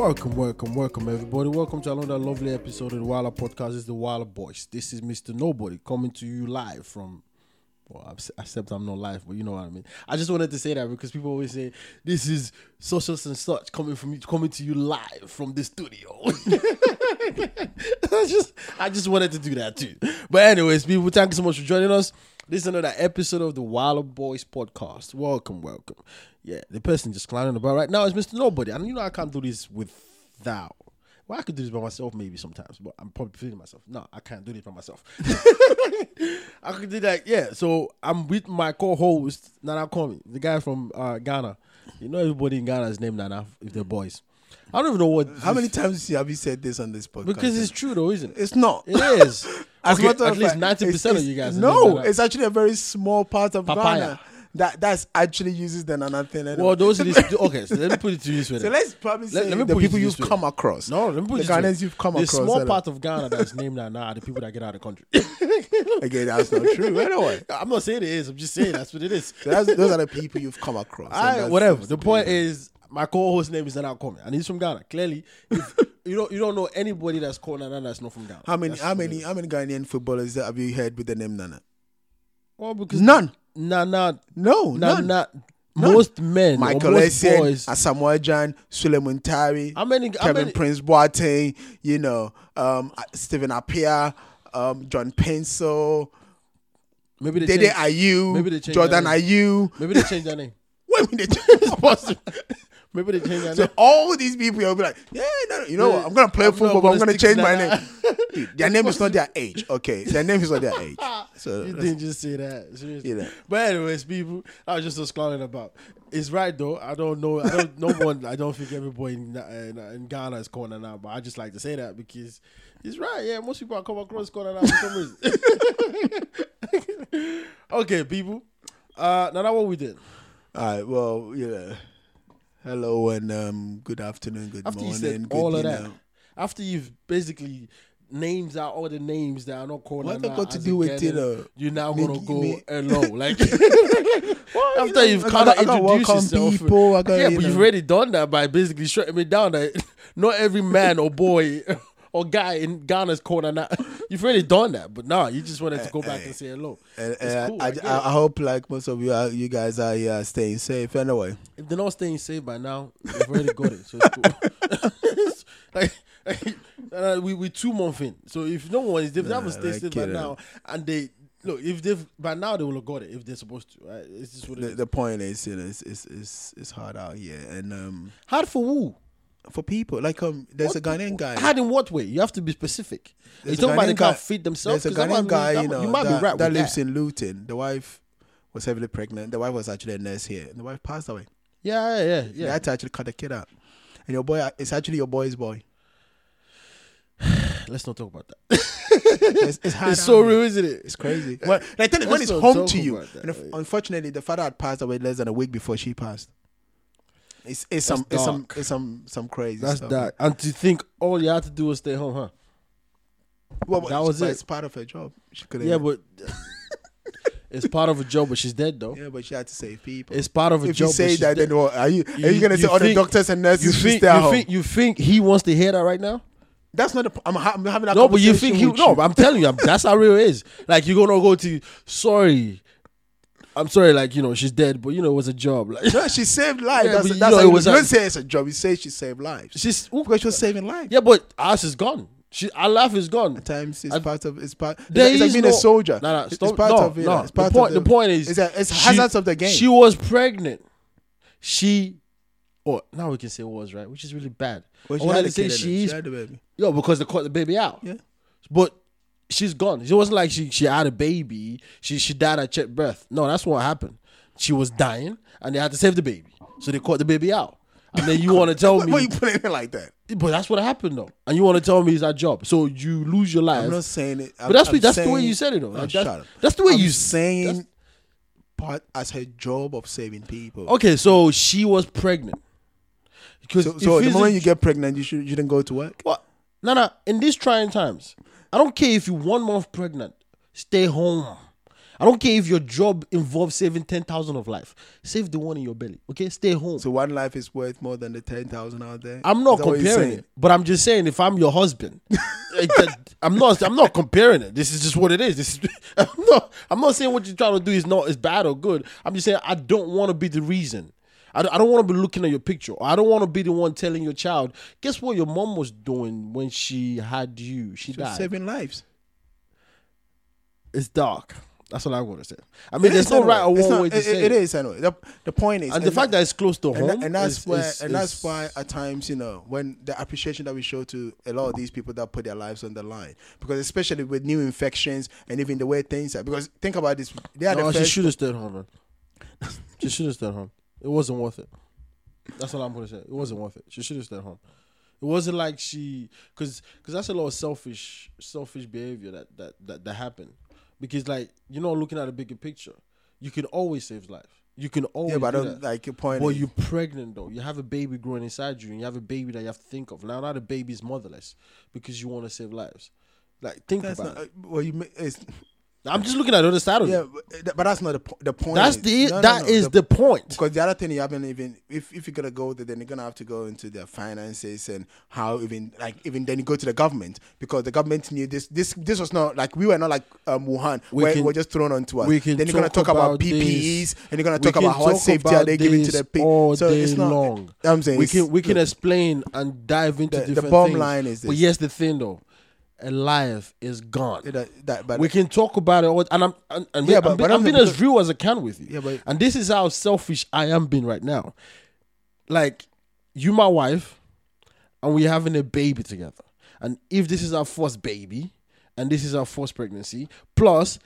Welcome, welcome, welcome, everybody. Welcome to another lovely episode of the Wilder Podcast. Is the Wilder Boys. This is Mr. Nobody coming to you live from. Well, except I'm not live, but you know what I mean. I just wanted to say that because people always say this is such and such coming from you, coming to you live from the studio. I just, I just wanted to do that too. But anyways, people, thank you so much for joining us. This is another episode of the Wilder Boys podcast. Welcome, welcome. Yeah, the person just clowning about right now is Mr. Nobody, and you know I can't do this without. Well, I could do this by myself maybe sometimes, but I'm probably feeling myself. No, I can't do this by myself. I could do that, yeah. So I'm with my co-host Nana Komi, the guy from uh, Ghana. You know everybody in Ghana is named Nana if they're boys. I don't even know what. How many times have you said this on this podcast? Because it's true though, isn't it? it's not. It is. As Okay, at least ninety percent of you guys. it's- are named No, it's actually a very small part of Papaya. Ghana that that's actually uses the Nana thing. Anyway. Well, those are these. Okay, so let me put it to you this way. so let's probably Let- say let me the people you've come across. No, let me put the it this way. Ghanaians you've come the across. small part of Ghana that's named Nana are the people that get out of the country. Again, that's not true. Anyway, I'm not saying it is. I'm just saying that's what it is. so those are the people you've come across. I, whatever. The point is, my co-host name is Nana Kwame, and he's from Ghana. Clearly, if you don't you don't know anybody that's called Nana that's not from Ghana. How many? That's How many? How many Ghanaian footballers that have you heard with the name Nana? Well, because None. Nana, No, none. Nana, most men, Michael most Essien. Asamoah Gyan, Sulley Muntari, How many? How Kevin many? Prince Boateng, you know, um, Stephen Appiah, um, John Paintsil, Maybe they Dede change, Ayew, maybe they changed Jordan Ayew. maybe they change their name. You mean they Possible. Maybe they change their So name. all these people, you'll be like, yeah, no, no, you know what? I'm gonna play I'm football, but I'm gonna gonna stick to change my name. Dude, their name is not their age. Okay, their name is not their age. So You didn't just say that. Seriously. You know. But anyways, people, I was just just clowning about. It's right though. I don't know. I don't. No one. I don't think everybody in, in, in Ghana is calling now. But I just like to say that because it's right. Yeah, most people I come across calling out for some reason. okay, people. Uh, now that what we did. all right. Well, yeah. Hello and um, good afternoon, good After you morning, said good all of that, after you've basically names out all the names that are not called. What that got to do with, you know, You're now me- gonna go me- hello, like Well, you after know, you've kind of gotta- I gotta introduced yourself. people. I gotta, yeah, you but you've already done that by basically shutting me down. That not every man or boy or guy in Ghana's called Nana. You've already done that, but now you just wanted to go back and say hello. And, and cool, I, I I, I, hope like most of you, are, you guys are here staying safe. Anyway, If they're not staying safe by now, they've already got it, so it's cool. like, like, uh, we we two months in, so if no one is, if they haven't stayed safe by now, and they look, if they've by now they will have got it if they're supposed to. Right? It's just what the, the point is, you know, it's, it's it's it's hard out here, and um, Hard for who? For people like um, there's a What- Ghanaian guy. Hard in what way? You have to be specific. You There's a talking about they can't feed themselves? There's a 'Cause that might Ghanaian guy, you know, you might that, be right that lives that. in Luton. The wife was heavily pregnant. The wife was actually a nurse here, and the wife passed away. Yeah, yeah, yeah. They yeah. had to actually cut the kid out. And your boy, it's actually your boy's boy. Let's not talk about that. It's, it's it's so real, isn't it? It's crazy. When, like, when it's home to you, unfortunately, the father had passed away less than a week before she passed. It's it's some it's some dark. it's some some crazy That's stuff. that. And to think all you had to do was stay home, huh? Well, but That was but it. It's part of her job. She could Yeah, but it's part of a job, but she's dead though. yeah, but she had to save people. It's part of a if job. you say that, dead. then what are you? You- are you gonna you say all the doctors and nurses you think stay you home? think you think he wants to hear that right now? That's not. The, I'm, ha- I'm having that. No, but you think he? No, you. but I'm telling you, I'm, that's how real it is. Like you're gonna go to sorry. I'm sorry, like you know she's dead, but you know it was a job. Like No, she saved lives. Yeah, that's but you that's know how it was you a- don't say it's a job. You say she saved lives. she's Because she was saving lives. yeah, but ours is gone. She our life is gone. At times it's I- part of it's part. There it's like is being no- a soldier. No, no, It's- stop. it's part no, of it. no. It's part the point. of the, point is, it's, a, it's she- hazards of the game. She was pregnant. She, or now we can say was right, which is really bad. Well, she I wanted had to say She had the baby. yo because they caught the baby out. Yeah. But she's gone. It wasn't like she she had a baby. She she died at check birth. No, that's what happened. She was dying, and they had to save the baby, so they caught the baby out. And then you want to tell me? Why you putting it in like that? but that's what happened though. And you want to tell me it's our job, so you lose your life. I'm not saying it. but that's I'm what, that's the way you said it though. Like, shut that's, up. that's the way I'm you saying part as her job of saving people. Okay, so she was pregnant. Because So, so the moment you get pregnant, you should you shouldn't go to work. What? No, no. In these trying times, I don't care if you're one month pregnant. Stay home. I don't care if your job involves saving ten thousand of life. Save the one in your belly. Okay, stay home. So one life is worth more than the ten thousand out there. I'm not Is that what you're comparing it, but I'm just saying if I'm your husband, I'm not. I'm not comparing it. This is just what it is. This is. I'm not. I'm not saying what you're trying to do is not is bad or good. I'm just saying I don't want to be the reason. I don't, I don't want to be looking at your picture. I don't want to be the one telling your child. Guess what your mom was doing when she had you? She Just died. saving lives. It's dark. That's all I want to say. I mean, It there's no right or not- way to it- say it is anyway. The, the point is, And the fact that it's close to and, home, tha- and that's is- where is- and that's why at times you know when the appreciation that we show to a lot of these people that put their lives on the line because especially with new infections and even the way things are because think about this they are No, the she first should have stayed home, man. she should have stayed home. It wasn't worth it. That's all I'm gonna say. It wasn't worth it. She should have stayed home. It wasn't like she, because because that's a lot of selfish selfish behavior that that that that happened. Because like you're not looking at a bigger picture. You can always save life. You can always. yeah but I do don't that. like your point Well, you're pregnant though. You have a baby growing inside you, and you have a baby that you have to think of. Now, now the baby's motherless because you want to save lives. Like think that's about not, it. uh, well you it's, I'm just looking at the other side of yeah it. but, but that's not the, po- the point That's the no, no, that no, is the point. Because the other thing you haven't even if, if you're gonna go there, then you're gonna have to go into their finances and how even like even then you go to the government because the government knew this this this was not like we were not like um, Wuhan We where can- it was just thrown onto us. we can then you're gonna talk talk about, about PPEs and you're gonna We talk about talk safety are they giving to the people. So it's not. long. I'm saying we can we can look, explain and dive into The- the different bottom things. line is But this. here's the thing though, a life is gone. that, uh, that, but we can talk about it, all, and I'm and, and Yeah, I'm, but- being, but I'm I'm being as real as I can with you. Yeah, but- and this is how selfish I am being right now. Like you, my wife, and we're having a baby together. And if this is our first baby, and this is our first pregnancy, plus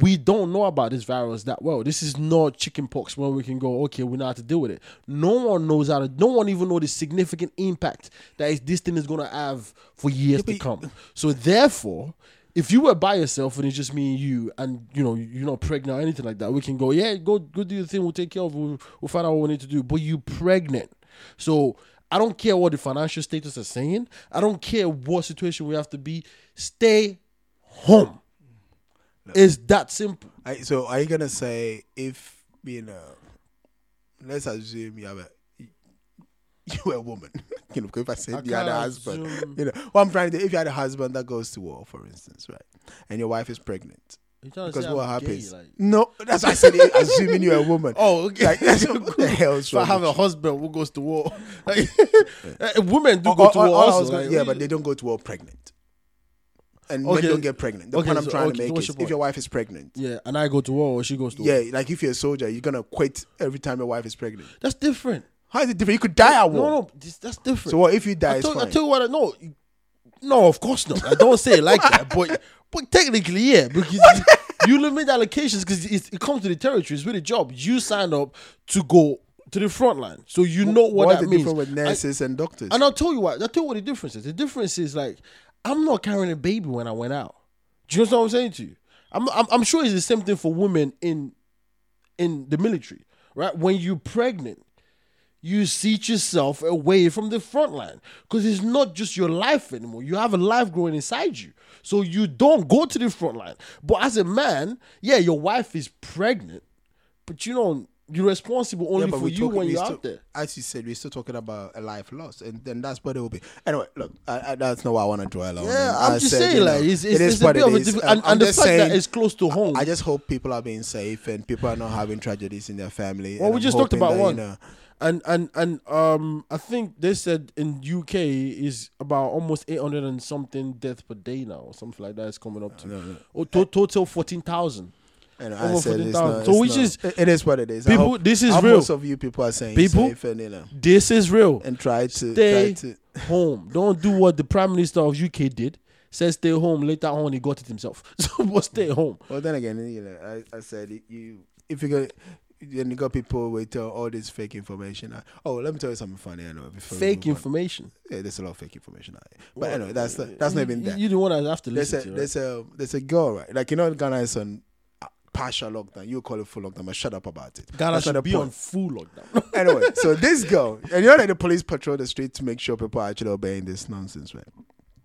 we don't know about this virus that well. This is not chicken pox where we can go, okay, we know how to deal with it. No one knows how to, no one even know the significant impact that is, this thing is going to have for years to come. So therefore, if you were by yourself and it's just me and you, and you know you're not pregnant or anything like that, we can go, yeah, go go do the thing. We'll take care of. it. We'll, we'll find out what we need to do. But you're pregnant, so I don't care what the financial status is saying. I don't care what situation we have to be. Stay home. It's that simple. I, so are you gonna say if you know? Let's assume you have a you're a woman. you know, if I said I you had a husband, assume- you know, what I'm trying to. If you had a husband that goes to war, for instance, right, and your wife is pregnant, You because say I'm what gay, happens? like- No, that's why I said assuming you're a woman. Oh, okay. Like, that's what the hell's So I have a husband who goes to war. Like, uh, women do All- go to war also. gonna- yeah, but they don't go to war pregnant. And men Okay. don't get pregnant. The Okay, point I'm so- trying okay, to make is your if your wife is pregnant, yeah, and I go to war or she goes to war. yeah, like if you're a soldier, you're gonna quit every time your wife is pregnant. That's different. How is it different? You could die at war. No, no, this, that's different. So what if you die? I It's tell, I tell you what, I know. No, of course not. I don't say it like that, but but technically, yeah, because you, limit allocations because it, it comes to the territory. It's with a job. You sign up to go to the front line, so you know what What's that the means. difference with I- nurses and doctors? and I'll tell you what. I'll tell you what the difference is. The difference is like I'm not carrying a baby when I went out. Do you know what I'm saying to you? I'm I'm, I'm sure it's the same thing for women in in the military, right? When you're pregnant, you seat yourself away from the front line because it's not just your life anymore. You have a life growing inside you. So you don't go to the front line. But as a man, yeah, your wife is pregnant, but you don't. You're responsible only Yeah, for you talking- when you're still- out there. As you said, we're still talking about a life lost, and then that's what it will be. Anyway, look, I, I, that's not what I want to dwell on. Yeah, I'm I just said, saying, you know, like, it's, it it's, is it's a what bit it of a is. Um, and, and the fact that it's close to home. I just hope people are being safe and people are not having tragedies in their family. well, and we I'm just talked about that, you one, know, and and and um, I think they said in UK is about almost 800 and something deaths per day now, or something like that. Is coming up to no, no. Oh, to- total 14,000. And I said it's not, So which not- is- it- is what it is. People, hope- this is real. Most of you people are saying People, safe and you know This is real. and try to Stay try to. home. Don't do what the Prime Minister of UK did. Said stay home. Later on, he got it himself. So, but stay home. Well, then again, you know, I, I said you if you go. Then you got people with uh, all this fake information. Uh, Oh, let me tell you something funny. I know before Fake on. information. Yeah, there's a lot of fake information. But anyway, that's that's not even You- that. You're the one that have to There's listen a to. there's a there's a girl right, like you know Ghana is on uh, partial lockdown. You call it full lockdown, but shut up about it. Ghana That's should the be point. on full lockdown. anyway, so this girl, and you know that the police patrol the street to make sure people are actually obeying this nonsense, right?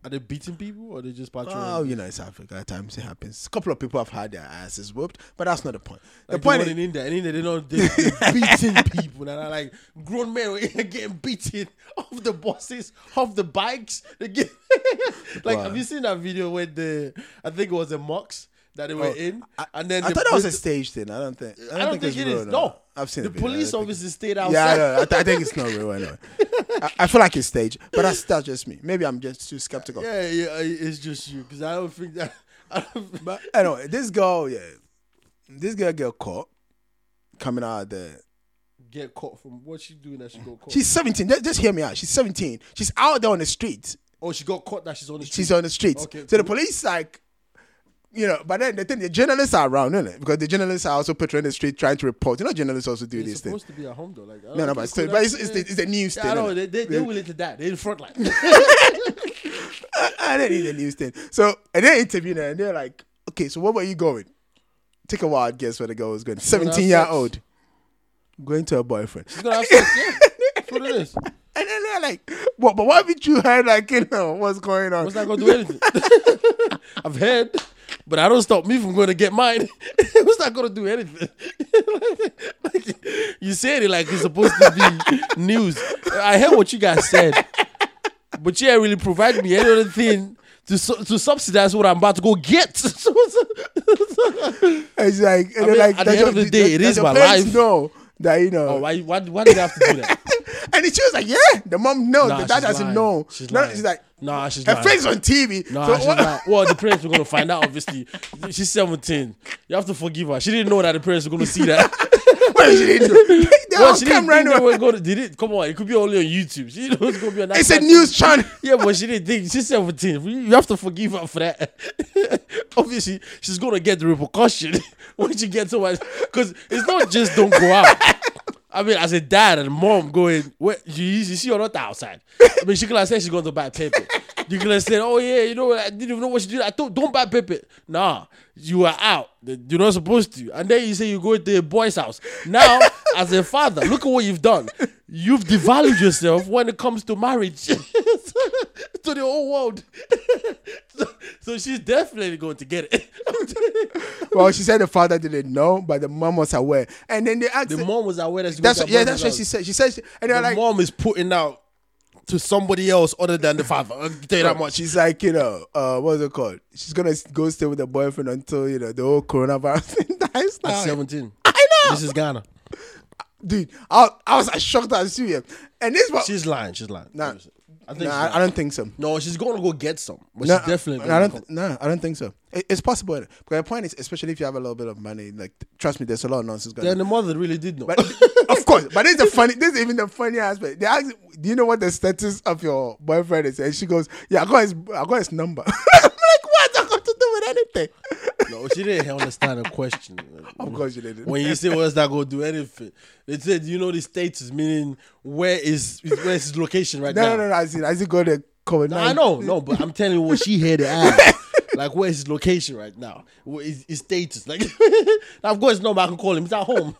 Are they beating people or are they just patrolling? Oh, you know, it's Africa. At times it happens. A couple of people have had their asses whooped, but that's not the point. The Like point the is, one in India, in India, they don't they, they're beating people, and are like grown men were getting beaten off the buses, off the bikes. They get like, Wow. have you seen that video where the I think it was a Mox that they were Oh, in, and then I the, thought that was a stage thing. I don't think. I I don't think it's it real, is. No, I've seen the the video. I police officers stayed Yeah, I, outside. know. I, th- I think it's not real. I know. I, I feel like it's staged, but that's that's just me. Maybe I'm just too skeptical. Yeah, yeah, it's just you because I don't think that. I don't, But anyway, this girl, yeah, this girl get caught coming out of the. get caught from what she doing that she got caught. She's 17. Just, just hear me out. She's 17. She's out there on the street. oh, she got caught that she's on the street. She's on the street. Okay, so the cool. police like. You know, but then the thing, the journalists are around, isn't it? Because the journalists are also patrolling the street trying to report. You know, journalists also do They're these supposed to be at home though. Like, No, no, but, it's still, cool but it's, it's, the, it's the news thing. I know they they they're willing to die. They're in front line. I didn't need a news thing. So and they interviewed her and they're like, okay, so where were you going? Take a wild guess where the girl was going. 17 year old. Going to her boyfriend. She's gonna have sex. Yeah, that's what it is. And then they're like, what, but why haven't you heard like, you know, what's going on? What's not gonna do anything? I've heard, but I don't stop me from going to get mine. What's not gonna do anything? like, you said it like it's supposed to be news. I heard what you guys said, but you ain't really provide me any other thing. To, su- to subsidize what I'm about to go get. It's like, and I mean, like, at the end of the day, it does is my life. know that, you know. oh, why, why, why did they have to do that? and she was like, yeah, the mom knows. Nah, the dad doesn't lying. know. She's no, lying. she's like, Nah, she's her lying. face on TV. Nah, so she's what-. Well, the parents were gonna find out. Obviously, she's seventeen. You have to forgive her. She didn't know that the parents were gonna see that. What she didn't do? Well, she didn't think they were gonna. Did it? Come on, it could be only on YouTube. She didn't know it's gonna be on. It's a news channel. Yeah, but she didn't think she's seventeen. You you have to forgive her for that. Obviously, she's gonna get the repercussion when she gets home. Because it's not just don't go out. I mean, as a dad and mom going, where you, you see you're not outside. I mean, she could have said she's going to buy paper. You could have said, oh yeah, you know, what, I didn't even know what she did. I thought, don't buy paper. Nah, you are out. You're not supposed to. And then you say you go to a boy's house. Now, as a father, look at what you've done. You've devalued yourself when it comes to marriage to the whole world. so, so she's definitely going to get it. Well, she said the father didn't know, but the mom was aware. And then they asked, the mom was aware that she that's was yeah, that's what she said. She said, she, and they're the like, mom is putting out to somebody else other than the father. I'll tell you that much. She's like, you know, uh, what's it called? She's gonna go stay with her boyfriend until you know the whole coronavirus thing dies At 17. I know, This is Ghana. Dude. I, I was as shocked as you. And this was She's lying. She's lying. Nah. I think she's I, I don't think so. No, she's going to go get some. But No, she's definitely no, I don't. Th- no, I don't think so. It, it's possible, innit? but the point is, especially if you have a little bit of money, like trust me, there's a lot of nonsense going. Then on. the mother really did know. But of course, but this is the funny. This is even the funny aspect. They ask, "Do you know what the status of your boyfriend is?" And she goes, "Yeah, I got his, I got his number." I'm like, "What? I got to do with anything?" No, she didn't understand the question. Of course you didn't. When you say what's that to do anything, they said, you know, the status, meaning where is where is his location right no, now? no, no, no. I see. as you go to COVID. No, I know, no, but I'm telling you what she had to ask. Like, where's his location right now? What is his status? Like, of course, no, but I can call him. He's at home.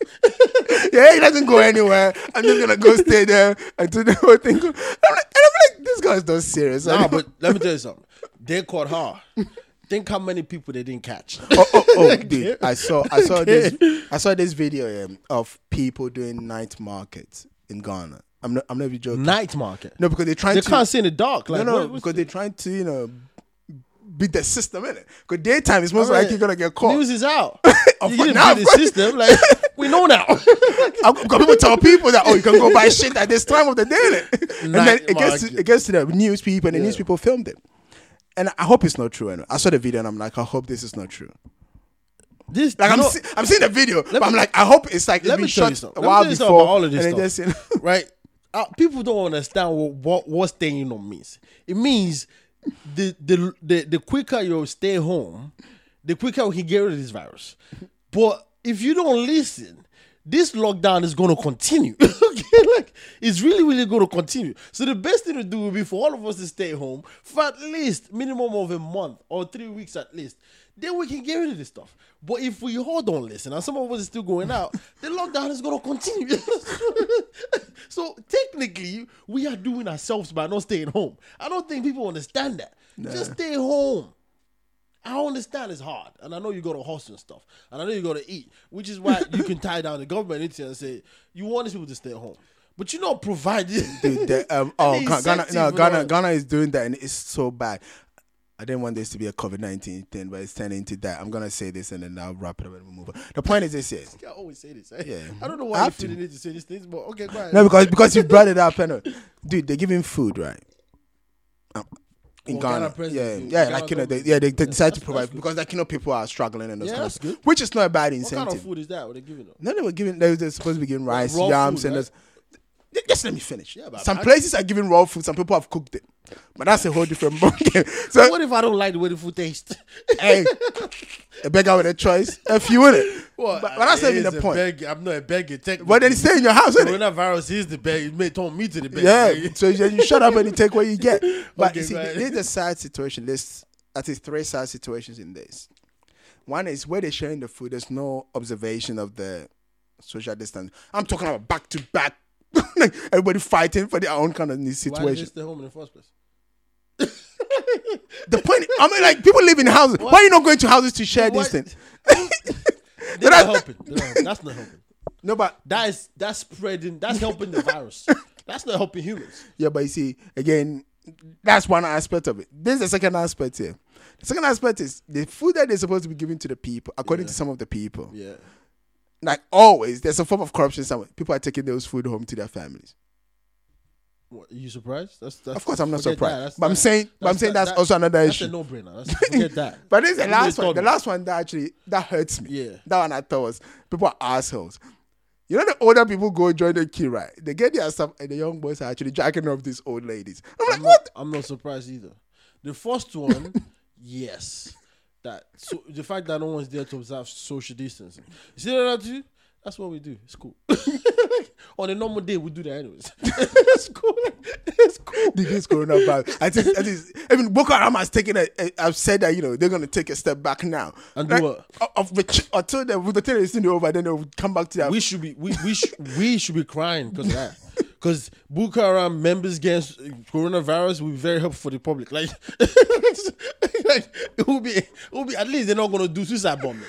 Yeah, he doesn't go anywhere. I'm just gonna go stay there until the whole thing. Goes. I'm like, and I'm like, this guy's not serious. nah, but let me tell you something. They caught her. Think how many people they didn't catch. oh, oh, oh, dude, I saw, I saw this, I saw this video um, of people doing night markets in Ghana. I'm not, I'm not even joking. Night market. No, because they're trying They to. can't see in the dark. Like, no, no, what- because they're trying to, you know, beat the system in it. Because daytime is most likely gonna get caught. News is out. Of you didn't now, beat the system. Like we know now. I've got people tell people that oh you can go buy shit at this time of the day, innit? and then it gets to, it gets to the news people, and the Yeah. news people filmed it. And I hope it's not true. Anyway. I saw the video and I'm like, I hope this is not true. this, Like I'm, know, see, I'm seeing the video, but me- I'm like, I hope it's like let me show you something. Let me tell you before, about all of this stuff. just, right? Uh, people don't understand what, what what staying home means. It means the the the, the quicker you stay home, the quicker we can get rid of this virus. But if you don't listen, this lockdown is going to continue. okay, like it's really, really going to continue. So the best thing to do would be for all of us to stay home for at least minimum of a month or three weeks at least. Then we can get rid of this stuff. But if we all don't listen, and some of us are still going out, the lockdown is going to continue. so technically we are doing ourselves by not staying home. I don't think people understand that. Just stay home. I understand it's hard, and I know you got to hustle and stuff, and I know you got to eat, which is why you can tie down the government and say you want these people to stay at home, but you not provide. Dude, the, um, oh, Ghana, no, Ghana, Ghana is doing that, and it's so bad. I didn't want this to be a COVID nineteen thing, but it's turning into that. I'm gonna say this, and then I'll wrap it up and we'll move on. The point is this: yes, I always say this. eh? Yeah. I don't know I why you have feel to. need to say these things, but okay, go ahead. no, because because you brought it up, and dude, they're giving food, right? Um, in Ghana, Ghana yeah, yeah, Ghana like you know, they, yeah, they, they decide to provide because like you know people are struggling and those Yeah, kind of good. which is not a bad incentive. what kind of food is that? What they giving them? No, they were giving. They were supposed to be giving rice, raw yams, food, and right? Just let me finish. Yeah, but some I- places are giving raw food. Some people have cooked it, but that's a whole different ballgame. So, What if I don't like the way the food tastes? hey, a beggar with a choice. If you want it, Well, but, but that's not even the point. Beg, I'm not a beggar. Technically. But then stay in your house, innit? Coronavirus is the beg. It may turn me to the beg. Yeah, so you, you shut up and you take what you get. But Okay, you see, there's a sad situation. There's at least three sad situations in this. One is where they're sharing the food. There's no observation of the social distance. I'm talking about back to back, like everybody fighting for their own kind of situation. Why did they stay home in the first place? The point, I mean, like people live in houses. Why are you not going to houses to share What? these things? They're not helping. They're not helping. That's not helping. No, but That is that's spreading. That's helping the virus. That's not helping humans. Yeah, but you see, again, that's one aspect of it. There's the second aspect here. The second aspect is the food that they're supposed to be giving to the people, according to some of the people. Yeah. Like always, there's a form of corruption somewhere. People are taking those food home to their families. What, are you surprised? That's, that's Of course, I'm not surprised. that. But I'm that's- saying, but I'm saying that's also another That's issue. a no-brainer. That's, forget that. But this is the last one. The last one that actually that hurts me. Yeah. That one I thought was people are assholes. You know the older people go join the queue, right? They get their stuff and the young boys are actually jacking off these old ladies. I'm like, I'm what? not, I'm not surprised either. The first one, yes, that so the fact that no one's there to observe social distancing. You see that too? That's what we do. It's cool. On a normal day, we do that anyways. it's cool. It's cool. the this coronavirus. I think, I think even Boko Haram has taken a, a, have said that you know they're going to take a step back now And do what? Of, which until the with the thing is over, then they will come back to that. We should be we we sh- we should be crying because of that. Because Boko Haram members against coronavirus will be very helpful for the public. Like, like it will be it will be at least they're not gonna do suicide bombing.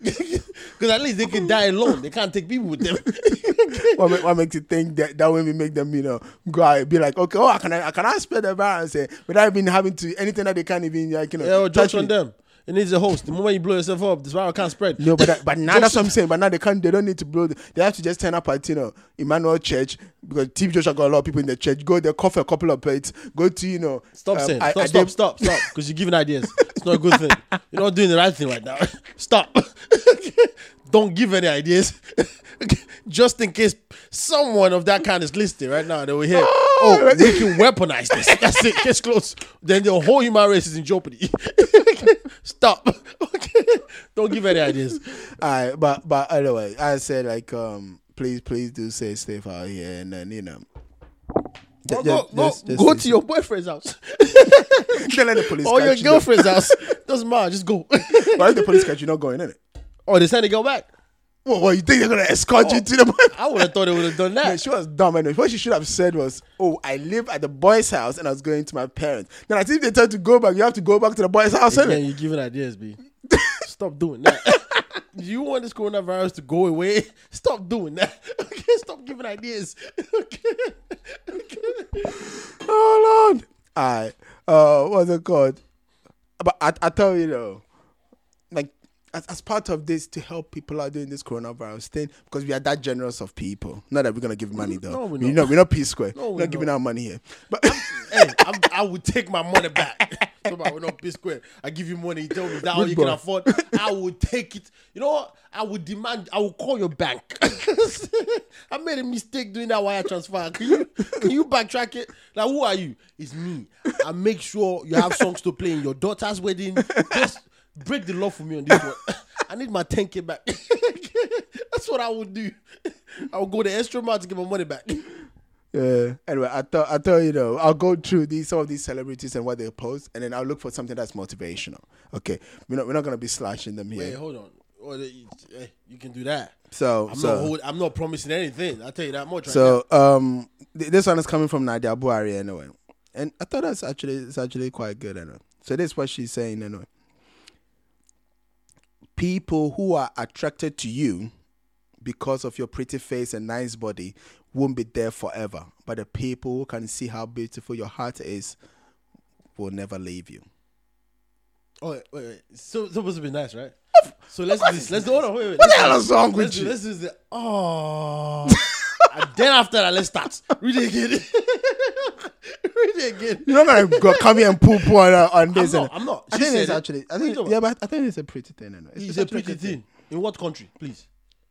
Because at least they can die alone. They can't take people with them. what, make, what makes you think that that when we make them you know go out be like okay oh I can I can I spread the virus eh, without even having to anything that they can't even like you know yeah, touch judge on them. It needs a host. The moment you blow yourself up, this virus can't spread. No, but that, but now that's what I'm saying. But now they can't. They don't need to blow. The, they have to just turn up at you know Emmanuel Church because Steve Joshua got a lot of people in the church. Go there, cough a couple of plates. Go to you know. Stop um, saying. I- Stop, I stop, did- stop, stop. Because you're giving ideas. It's not a good thing. You're not doing the right thing right now. Stop. Don't give any ideas. Just in case someone of that kind is listening right now, they will hear, oh, we can weaponize this. That's it. Case close. Then the whole human race is in jeopardy. Stop. Okay. Don't give any ideas. Alright, but but anyway, I said like um please please do stay safe out here and then you know. Go, ju- go, go, just- just go to your boyfriend's house let the police or your you. girlfriend's house. Doesn't matter. Just go. Why if the police catch you not going in it? oh, they send the go back. What, what you think they're gonna escort you to the boy? I would have thought they would have done that. She was dumb. And what she should have said was, "Oh, I live at the boy's house and I was going to my parents." Then I think they tell you to go back. You have to go back to the boy's house. Again, you're giving ideas, B. Stop doing that. you want this coronavirus to go away? Stop doing that. Okay, stop giving ideas. Okay. okay. Oh Lord. Alright. Uh, what's it called? But I, I tell you though, as, as part of this to help people out doing this coronavirus thing, because we are that generous of people. Not that we're gonna give money though. No, we're we not. we're not Peace Square. No, we're we're not giving not. out money here. But hey, I'm, I would take my money back. Somebody will not be square. I give you money. You tell me that all you boy. can afford. I will take it. You know what? I would demand. I will call your bank. I made a mistake doing that wire transfer. Can you can you backtrack it? Like who are you? It's me. I make sure you have songs to play in your daughter's wedding. Just break the law for me on this one. I need my 10k back. That's what I would do. I would go the extra mile to get my money back. Yeah. Anyway, I thought I thought you know I'll go through these some of these celebrities and what they post, and then I'll look for something that's motivational. Okay, we're not we're not gonna be slashing them here. Wait, hold on. The, you can do that. so I'm so not hold, I'm not promising anything. I'll tell you that much right so um th- this one is coming from Nadia Buari anyway, and I thought that's actually it's actually quite good anyway. So this is what she's saying anyway. People who are attracted to you because of your pretty face and nice body won't be there forever, but the people who can see how beautiful your heart is will never leave you. Oh wait, wait, wait. So supposed to be nice, right? So let's do this. Let's do. Hold on, wait, wait. What the hell is wrong with you? Let's do this. Oh. and then after that, let's start. Read it again. Read it again. You're not gonna go, come here and poo poo on, uh, on this. not. I'm not. I think it's actually. I you think yeah, but I think it's a pretty thing. Anyway. It's, it's a pretty thing thing. In what country, please?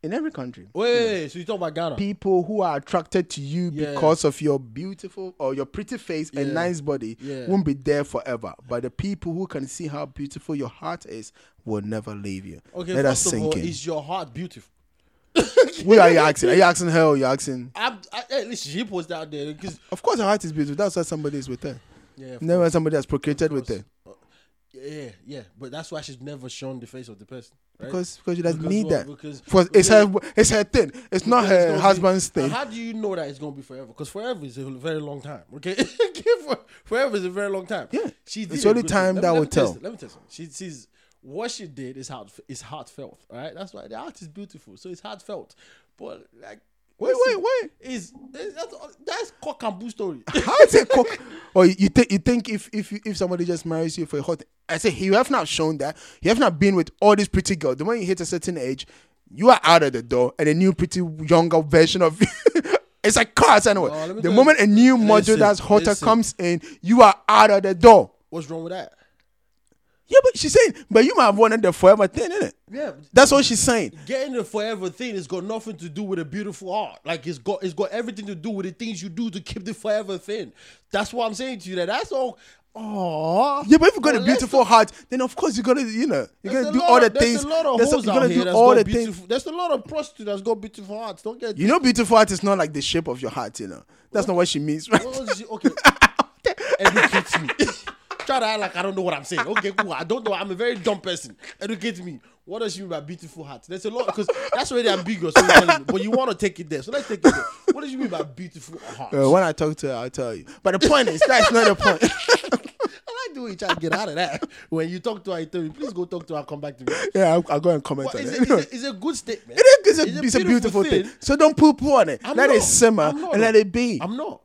in every country. Wait, wait, wait. So you talk about Ghana? People who are attracted to you Yeah. because of your beautiful or your pretty face and nice body Yeah. won't be there forever. But the people who can see how beautiful your heart is will never leave you. Okay, Let us first of all, sink in. is your heart beautiful? What are you asking? Are you asking her or you asking? I'm, I, hey, listen, she posted out there because Of course, her heart is beautiful. That's why somebody is with her. yeah, Never somebody has procreated with course. her. Uh, yeah, yeah, but that's why she's never shown the face of the person, right? Because because she doesn't Because need what? that. Because- For, it's her it's her thing. It's not Because it's her gonna be- husband's thing. How do you know that it's gonna be forever? Because forever is a very long time. Okay, forever is a very long time. Yeah. she It's only time that will tell Let me tell you something. She sees what she did is heart is heartfelt. right? that's why the art is beautiful. So it's heartfelt. But like, Wait, wait, wait. Is that's that's cock and bull story. How is it cook? Or oh, you think you think if if if somebody just marries you for a hot? I say you have not shown that. You have not been with all these pretty girls. The moment you hit a certain age, you are out of the door, and a new pretty younger version of you. it's like cars anyway. Oh, me the moment a new module listen, that's hotter listen. comes in, you are out of the door. What's wrong with that? Yeah, but she's saying, but you might have wanted the forever thing, isn't it? Yeah, That's what she's saying. getting the forever thing has got nothing to do with a beautiful heart. Like it's got it's got everything to do with the things you do to keep the forever thing. That's what I'm saying to you. That that's all. Oh, Yeah, but if you got a beautiful heart, then of course you gotta, you know, you gotta do all the things. There's a lot of hoes out here that's all got the things. There's a lot of prostitutes that's got beautiful hearts. Don't get You know, beautiful heart is not like the shape of your heart, you know. That's not what she means, right? What she- okay. Educate me. Try to act like I don't know what I'm saying. Okay, cool. I don't know. I'm a very dumb person. Educate me. What does she mean by beautiful heart? There's a lot because that's already ambiguous. So me, but you want to take it there. So let's take it there. What does you mean by beautiful heart? Uh, when I talk to her, I'll tell you. But the point is, that's not the point. I like the way you try to get out of that. When you talk to her, you tell me, please go talk to her, come back to me. yeah, I'll, I'll go and comment Well, on it's, it. a, it's, a, it's a good statement. It is it's a, it's a beautiful thing. So don't poo poo on it. I'm let not. it simmer and let it be. I'm not.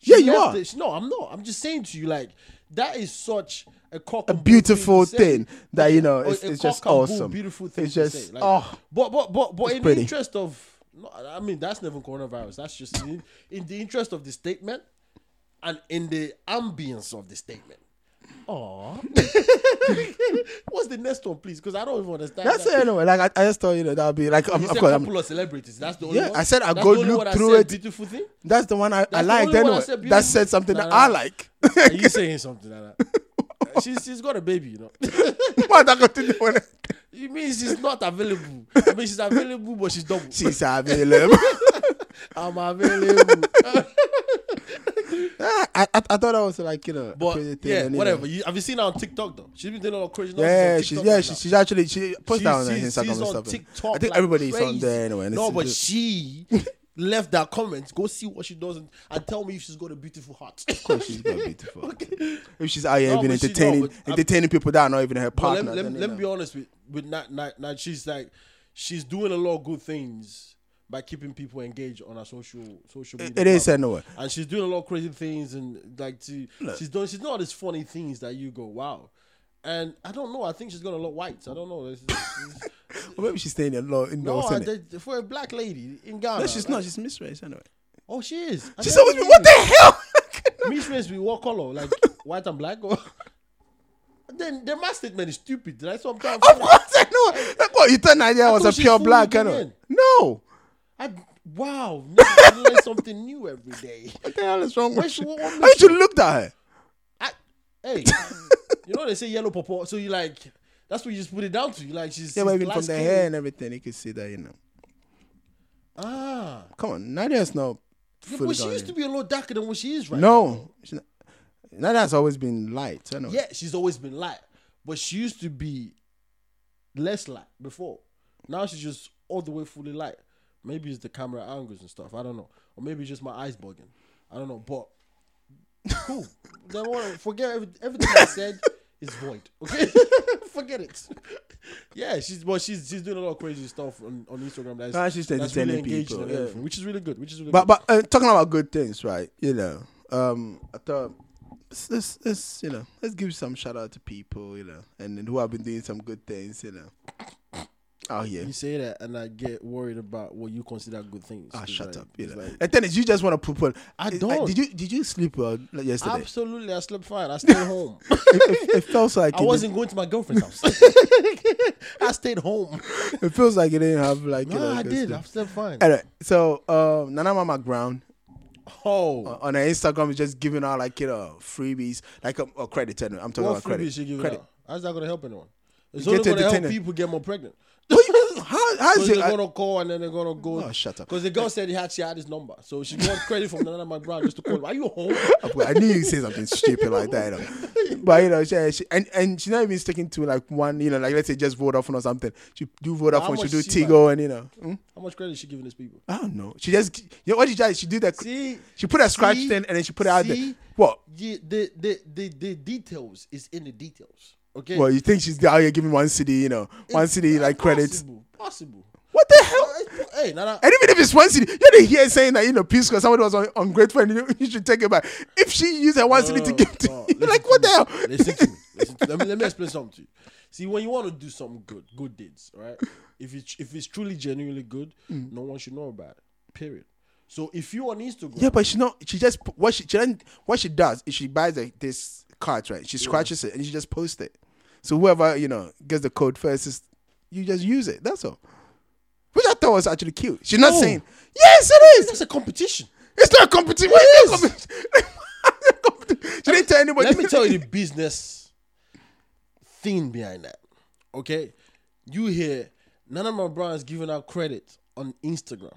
Yeah, you are. it. No, I'm not. I'm just saying to you, like, that is such a cock A beautiful thing, thing that, you know, it's- it's just cock and bull awesome. Beautiful thing It's to just- say. Like, oh. but but but but in pretty. the interest of, I mean, that's never coronavirus. That's just in, in the interest of the statement, and in the ambience of the statement. Oh, what's the next one, please? Because I don't even understand. That's that. it anyway. Like I, I just thought, you know, that'll be like, I'm, You of said I'm, couple of celebrities. That's the only Yeah, one? I said That's go look through it. Beautiful thing. that's the one I, I That's the liked one I said That said something Nah, that nah. I like. Are you saying something like that? she's she's got a baby, you know. what that got to do with it? It means she's not available. I mean, she's available, but she's double. She's available. I'm available. I, I, I thought that was like, you know, but crazy thing. yeah, you whatever. You, have you seen her on TikTok though? She's been doing a lot of crazy. Yeah, she's yeah, right she, she's actually she posted that on She's- Instagram she's and stuff. TikTok. I think like everybody's on there anyway. No, but just- she left that comment. Go see what she does and, and tell me if she's got a beautiful heart. Of course, she's got beautiful. If she's ah, out here No, even but she- no, entertaining, entertaining people that are not even her partner. let, let, then, let me be honest with with Nat, Nat, Nat. She's like, she's doing a lot of good things by keeping people engaged on her social social media. it is anyway. and she's doing a lot of crazy things and like to she's doing she's doing all these funny things that you go wow. And I don't know. I think she's got a lot of whites. I don't know. It's- it's- Or maybe she's staying a lot in no. I did- for a black lady in Ghana. no, she's like- not. She's Miss Race anyway. Oh, she is. I She's always been. What the hell? Miss Race with what color? Like white and black? Or then then my statement is stupid. That's what I'm trying to Of course I know. Like what? You thought Nadia was a pure black Ghanaian. anyway? No. I, wow, I learn something new every day. What the hell is wrong with Where's- you? How makes you looked at her? I, hey, you know they say yellow papa, so you like that's what you just put it down to. You like she's Yeah, but even from the hair and everything, you can see that. You know. Ah, Come on, Nadia's not. yeah, but she used to be a lot darker than what she is right now. No, she's not. Nadia's always been light. I know. Yeah, she's always been light, but she used to be less light before. Now she's just all the way fully light. Maybe it's the camera angles and stuff. I don't know, or maybe it's just my eyes bugging. I don't know, but cool. Then what? Forget every, everything I said is void. Okay, forget it. Yeah, she's but she's she's doing a lot of crazy stuff on, on Instagram. That's, Nah, she's that's really engaging people, yeah. which is really good. Which is really But good. but uh, talking about good things, right? You know, um, I thought let's, let's let's you know let's give some shout out to people, you know, and, and who have been doing some good things, you know. Oh yeah. you say that, and I get worried about what you consider good things. Ah, shut like- up. You it's like- and then you just want to put. I uh, don't. Did you did you sleep well like, yesterday? Absolutely, I slept fine. I stayed home. it, it, it feels like I wasn't going to my girlfriend's house. I stayed home. It feels like you didn't have like. you No, know, I did. sleep. I slept fine. Anyway, so um, Nana Ama McBrown Oh, on her Instagram is just giving out like you know freebies, like a, oh, credit. I'm talking what about credit. freebie she giving credit. out? How's that going to help anyone? It's You only going to help people get more pregnant. What you- how how's it? they're I- to call and then they're going to go. Oh, shut up. Because the girl said he had, she had his number. So she got credit from Nana McBrown just to call him. Are you home? I knew you'd say something stupid like that. You know? But you know, she, she and and she's not even sticking to like one. You know, like let's say just Vodafone or something. She do How Vodafone. She do she Tigo, and you know. hmm? How much credit is she giving these people? I don't know. She just you know what she does? She do that. See, She put a scratch See? thing and then she put it out there. See? What? yeah, the, the, the, the details is in the details. Okay? Well, you think she's out here giving one cedi, you know, one It's cedi like credits? Possible. Possible. What the hell? Hey, Nana. And even if it's one cedi, you didn't hear saying that you know, peace because somebody was un- ungrateful and you, you should take it back. If she used her one cedi to No, give to no, you, like to what the hell? Listen to me. Listen to Let me let me explain something to you. See, when you want to do something good, good deeds, right? If it if it's truly genuinely good, Mm. no one should know about it. Period. So if you on Instagram, Yeah, but she not. She just what she, she what she does is she buys like this cards, right? She scratches it and she just posts it. So whoever you know gets the code first, is you just use it. That's all. Which I thought was actually cute. She's not No. saying yes, it is. that's a competition. It's not a competition. What It is it? competition? She didn't tell anybody. Let me tell you the business thing behind that. Okay, you hear none of my is giving out credit on Instagram,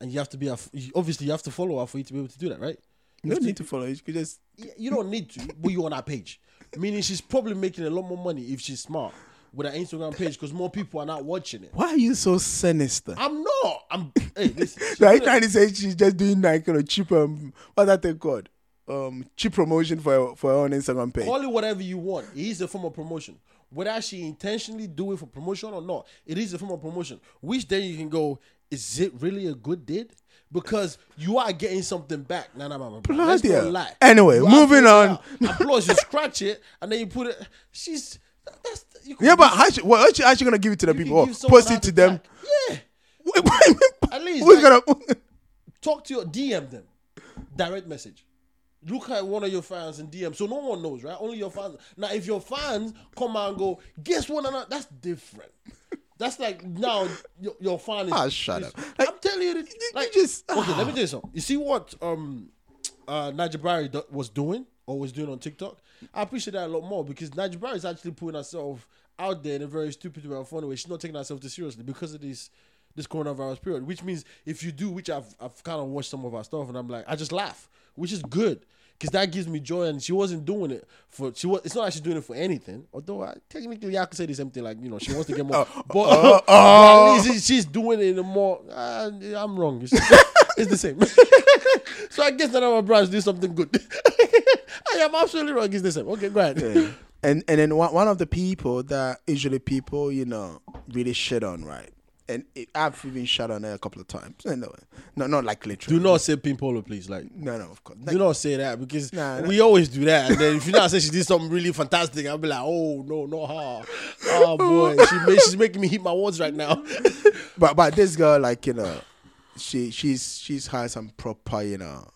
and you have to be a, obviously you have to follow her for you to be able to do that, right? You don't need to follow. You could just. You don't need to, but you on our page. Meaning she's probably making a lot more money if she's smart with her Instagram page because more people are not watching it. Why are you so sinister? I'm not. I'm. Hey, listen. Like trying to say she's just doing like you know cheap um what's that thing called um cheap promotion for her, for her own Instagram page. Call it whatever you want. It is a form of promotion. Whether she intentionally do it for promotion or not, it is a form of promotion. Which then you can go, is it really a good deed? Because you are getting something back. Nah, nah, nah, nah. Bloody not lie. Anyway, You moving on. plus, you scratch it and then you put it. She's that's you Yeah, but how she, what, how she, how she gonna give it to the you people? give oh, Post it to them. back. Yeah. At least, who's like- gonna? talk to your DM them, direct message. Look at one of your fans and DM, so no one knows, right? Only your fans. Now, if your fans come out and go, guess what? Nana?" That's different. That's like now your, your fan is. Ah, shut up. Like, I'm telling you, that- you like just- okay. Let ah. me tell you something. You see what um uh Nadia Buari do- was doing or was doing on TikTok? I appreciate that a lot more because Nadia Buari is actually putting herself out there in a very stupid way and funny way. She's not taking herself too seriously because of this this coronavirus period. Which means if you do, which I've I've kind of watched some of her stuff and I'm like, I just laugh, which is good. Cause that gives me joy, and she wasn't doing it for. She was. It's not like she's doing it for anything. Although I, technically, I could say the same thing. Like you know, she wants to get more. but, uh, but at least she's doing it in a more. Uh, I'm wrong. It's, it's the same. so I guess that my brothers do something good. I am absolutely wrong. It's the same. Okay, go ahead. and and then one, one of the people that usually people you know really shit on, right? And it, I've even shut on her a couple of times. No, no, not like literally. Do not say Pimpolo, please. Like, No, no, of course. do not say that because Nah, we always do that. And then if you not say she did something really fantastic, I'll be like, oh no, not her. Oh boy, she made, she's making me hit my words right now. But but this girl, like you know, she she's she's had some proper you know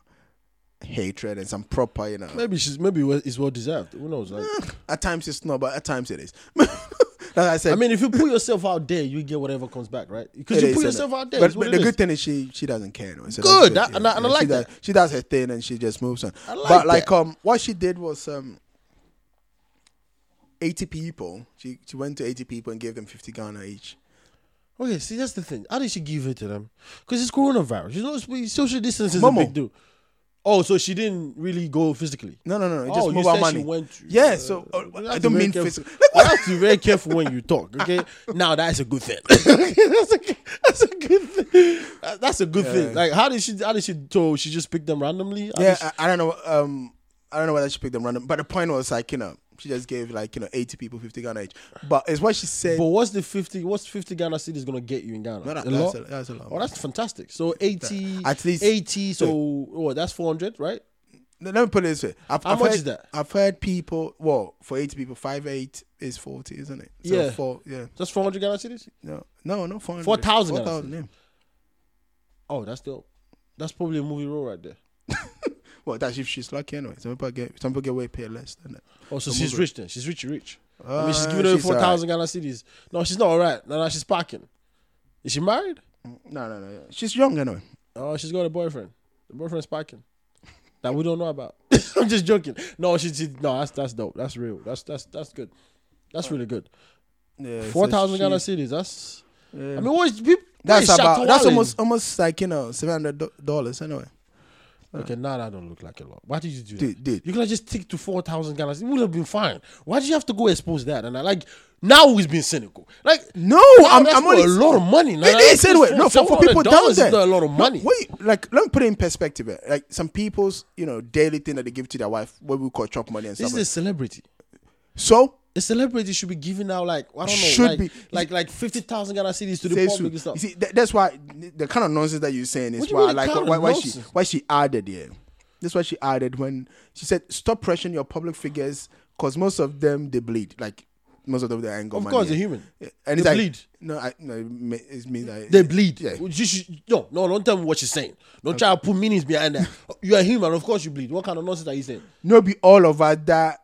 hatred and some proper you know. maybe she's maybe it's well deserved. Who knows? Like, At times it's not, but at times it is. I said, I mean, if you put yourself out there, you get whatever comes back, right? Because you put yourself out there. But, but the good thing is she she doesn't care anyway. So Good, that- and I- and I like she that. Does, she does her thing and she just moves on. I like but like that. um, what she did was um. 80 people. She she went to 80 people and gave them 50 Ghana each. Okay, see that's the thing. How did she give it to them? Because it's coronavirus. You know, social distance is Momo. a big deal. Oh, so she didn't really go physically. No, no, no. Oh, just you mobile money. she went to- yeah. uh, So uh, I don't mean very physical. careful. You have to be very careful when you talk. Okay, now that's a good thing. that's a that's a good thing. That's a good thing. Like, how did she? How did she? So she just picked them randomly? How Yeah, she- I, I don't know. Um, I don't know whether she picked them random, but the point was like you know she just gave like you know eighty people fifty Ghana each. But it's what she said. but what's the fifty? What's fifty Ghana cedis gonna get you in Ghana? No, that- a that's lot. a- that's a lot. Oh, that's fantastic. So eighty, At least- eighty. So oh, that's four hundred, right? Let me put it this way. I've, How I've much heard, is that? I've heard people. Well, for eighty people, five eight is forty, isn't it? So Yeah. Four, yeah. That's four hundred Ghana cedis. No, no, no. Four 4,000 Four thousand. Yeah. Oh, that's dope. That's probably a movie role right there. Well, that's if she's lucky anyway. Some people get some people get way paid less than that. Oh, so she's rich then. She's rich, rich. I mean, she's Uh, giving away four thousand thousand Ghana cedis. No, she's not all right. No, no, she's packing. Is she married? No, no, no. yeah. She's young anyway. Oh, she's got a boyfriend. The boyfriend's packing. That we don't know about. I'm just joking. No, she, she no, that's that's dope. That's real. That's that's that's good. That's really good. Yeah, Four thousand Ghana cedis. That's. yeah. I mean, what is people? that's about. That's almost almost like you know seven hundred dollars anyway. Okay, now that don't look like a lot. Why did you do that? Dude, dude. You could have just stick to four thousand Ghana. It would have been fine. Why did you have to go expose that? And I like now he's being cynical. Like No, I'm, I'm only a lot of money. Now, It Like, is anyway. No, for, for people down $700 not a lot of No, money. wait, like let me put it in perspective. eh. Like some people's, you know, daily thing that they give to their wife, what we call chop money and This stuff. is a celebrity. So A celebrity should be giving out like I don't know, Should like, be. like like fifty thousand Ghana cedis to the public so. and. You see, that, that's why the kind of nonsense that you're saying is What do you why, like, why, why she why she added here. That's why she added when she said, "Stop pressuring your public figures, because most of them they bleed. Like most of them they ain't got of course, they're human. Yeah. They and it's like, bleed. No, I, no, it means like They bleed. Yeah. Should- no, no, don't tell me what she's saying. Don't try to put meanings behind that. You are human, of course you bleed. What kind of nonsense are you saying? no be all of us that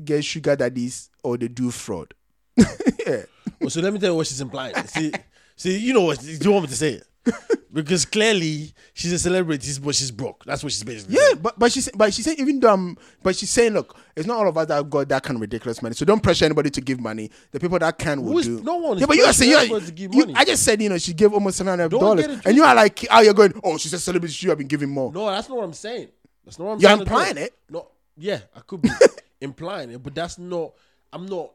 get sugar daddies or they do fraud. yeah. Well, so let me tell you what she's implying. See, see, you know what? Do you want me to say it? Because clearly she's a celebrity, but she's broke. That's what she's basically. Yeah, saying. but but she's but she's saying even though I'm, but she's saying look, it's not all of us that got that kind of ridiculous money. So don't pressure anybody to give money. The people that can will Who is- do. no one yeah, but you are saying you, everybody to give you- money. I just said you know she gave almost seven hundred dollars, and you are like, oh, you're going, oh, she's a celebrity. She have been giving more. No, that's not what I'm saying. That's not what I'm You're implying it. No, yeah, I could be implying it, but that's not. I'm not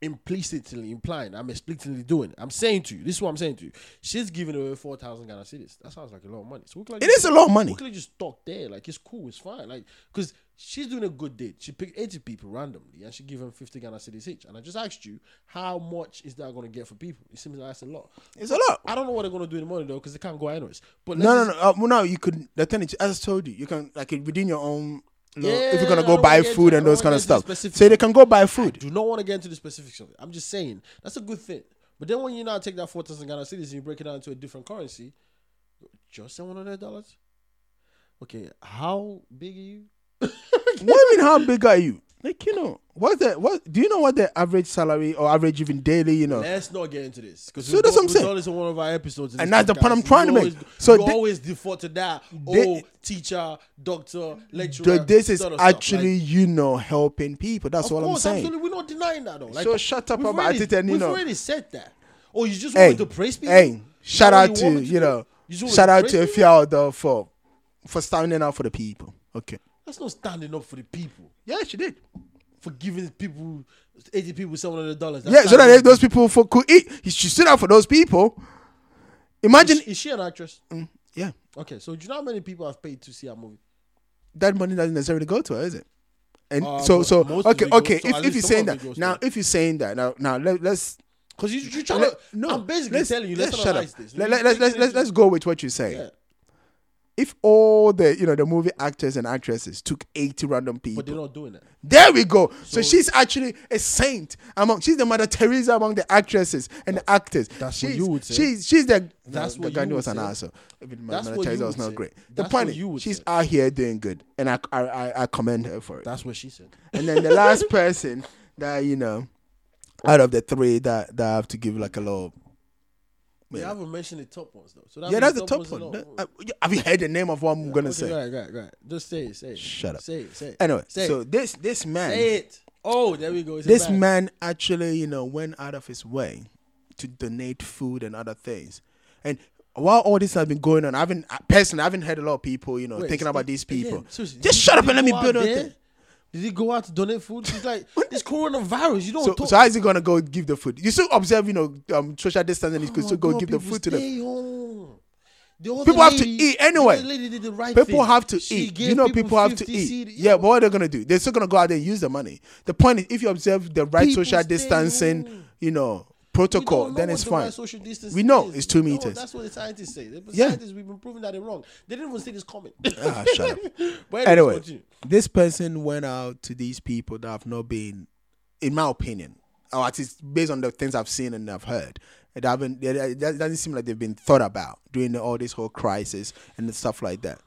implicitly implying. I'm explicitly doing it. I'm saying to you. This is what I'm saying to you. She's giving away four thousand Ghana cedis. That sounds like a lot of money. So we like It is a lot of money. We could just talk there. Like it's cool. It's fine. Like because she's doing a good date. She picked 80 people randomly and she gave them 50 Ghana cedis each. And I just asked you, how much is that going to get for people? It seems like that's a lot. It's a lot. I don't know what they're going to do in the morning though because they can't go anyways. But No, no, no. Uh, well, no, you could. The thing is, as I told you, you can like within your own. You know, if you're gonna I go buy food into- and those kind of stuff, the so they can go buy food. do not want to get into the specifics of it. I'm just saying that's a good thing. But then when you now take that four thousand Ghana cedis and you break it down into a different currency, just seven hundred dollars. Okay, how big are you? what do you mean? How big are you? Like you know, what's the what? Do you know what the average salary or average even daily? You know, Let's not get into this because So that's what I'm saying. done this in one of our episodes, And this that's the point I'm podcast. trying to We make. So we thi- always default to that. Thi- oh, teacher, doctor, lecturer. So this is sort of stuff. actually Like, you know helping people. That's of all I'm saying. absolutely, we're not denying that though. Like, So shut up about already- it and, you we've know- already said that. Oh, you just Hey, want me to praise people? hey, shout Is that out to you know, You just want shout out praise to people? Fialdo for for standing out for the people. Okay. That's not standing up for the people. Yeah, she did. For giving people, 80 people $700. That's Yeah, so that those people for could eat. She stood up for those people. Imagine, Is, is she an actress? yeah, Okay, so do you know how many people have paid to see a movie? that money doesn't necessarily go to her, is it? And Uh, so, so okay, okay. so if if you're saying that now, if you're saying that now, now let, let's Because you, you're trying let- to. no. I'm basically let's- telling you, let's, shut up. this. Let, let, let's let's let's let's go with what you're saying. Yeah, If all the you know the movie actors and actresses took 80 random people, but they're not doing that. There we go. So, So- she's actually a saint among. She's the Mother Teresa among the actresses and the actors. That's she's, what you would say. She's she's the. That's no, what the guy you was would an say. asshole. Even That's Mother Teresa was not say. great. The That's point is, she's say. out here doing good, and I I I, I commend her for it. That's what she said. and then the last person that you know, out of the three that that I have to give like a little. Yeah. haven't mentioned the top ones though. So that Yeah, that's the top are one. Uh, have you heard the name of what I'm gonna Okay, say? Right, right, right. Just say it. Say it. Shut up. Say it. Say it. Anyway, say so it. this this man. say it. Oh, there we go. It's this man actually, you know, went out of his way to donate food and other things. And while all this has been going on, I haven't I- personally I haven't heard a lot of people, you know, Wait, thinking about these people. seriously, Just shut up and let me build on there? Did he go out to donate food? It's like it's coronavirus. You don't So, talk. so how is he gonna go give the food? You still observe, you know, um, social distancing. You Come could still go bro, give the food to them. The People have to eat anyway. the lady did the right People thing. have to She eat. You know, people have to eat. CD. Yeah, but what are they're gonna do? They're still gonna go out there and use the money. The point is, if you observe the right People social distancing, home. you know, protocol, then it's fine. We know is. it's two meters. that's what the scientists say. The Yeah. scientists, we've been proving that they're wrong. They didn't even see this coming. Ah, shut up. Anyway, continue. this person went out to these people that have not been, in my opinion, or at least based on the things I've seen and I've heard, it haven't. It, doesn't seem like they've been thought about during the, all this whole crisis and stuff like that.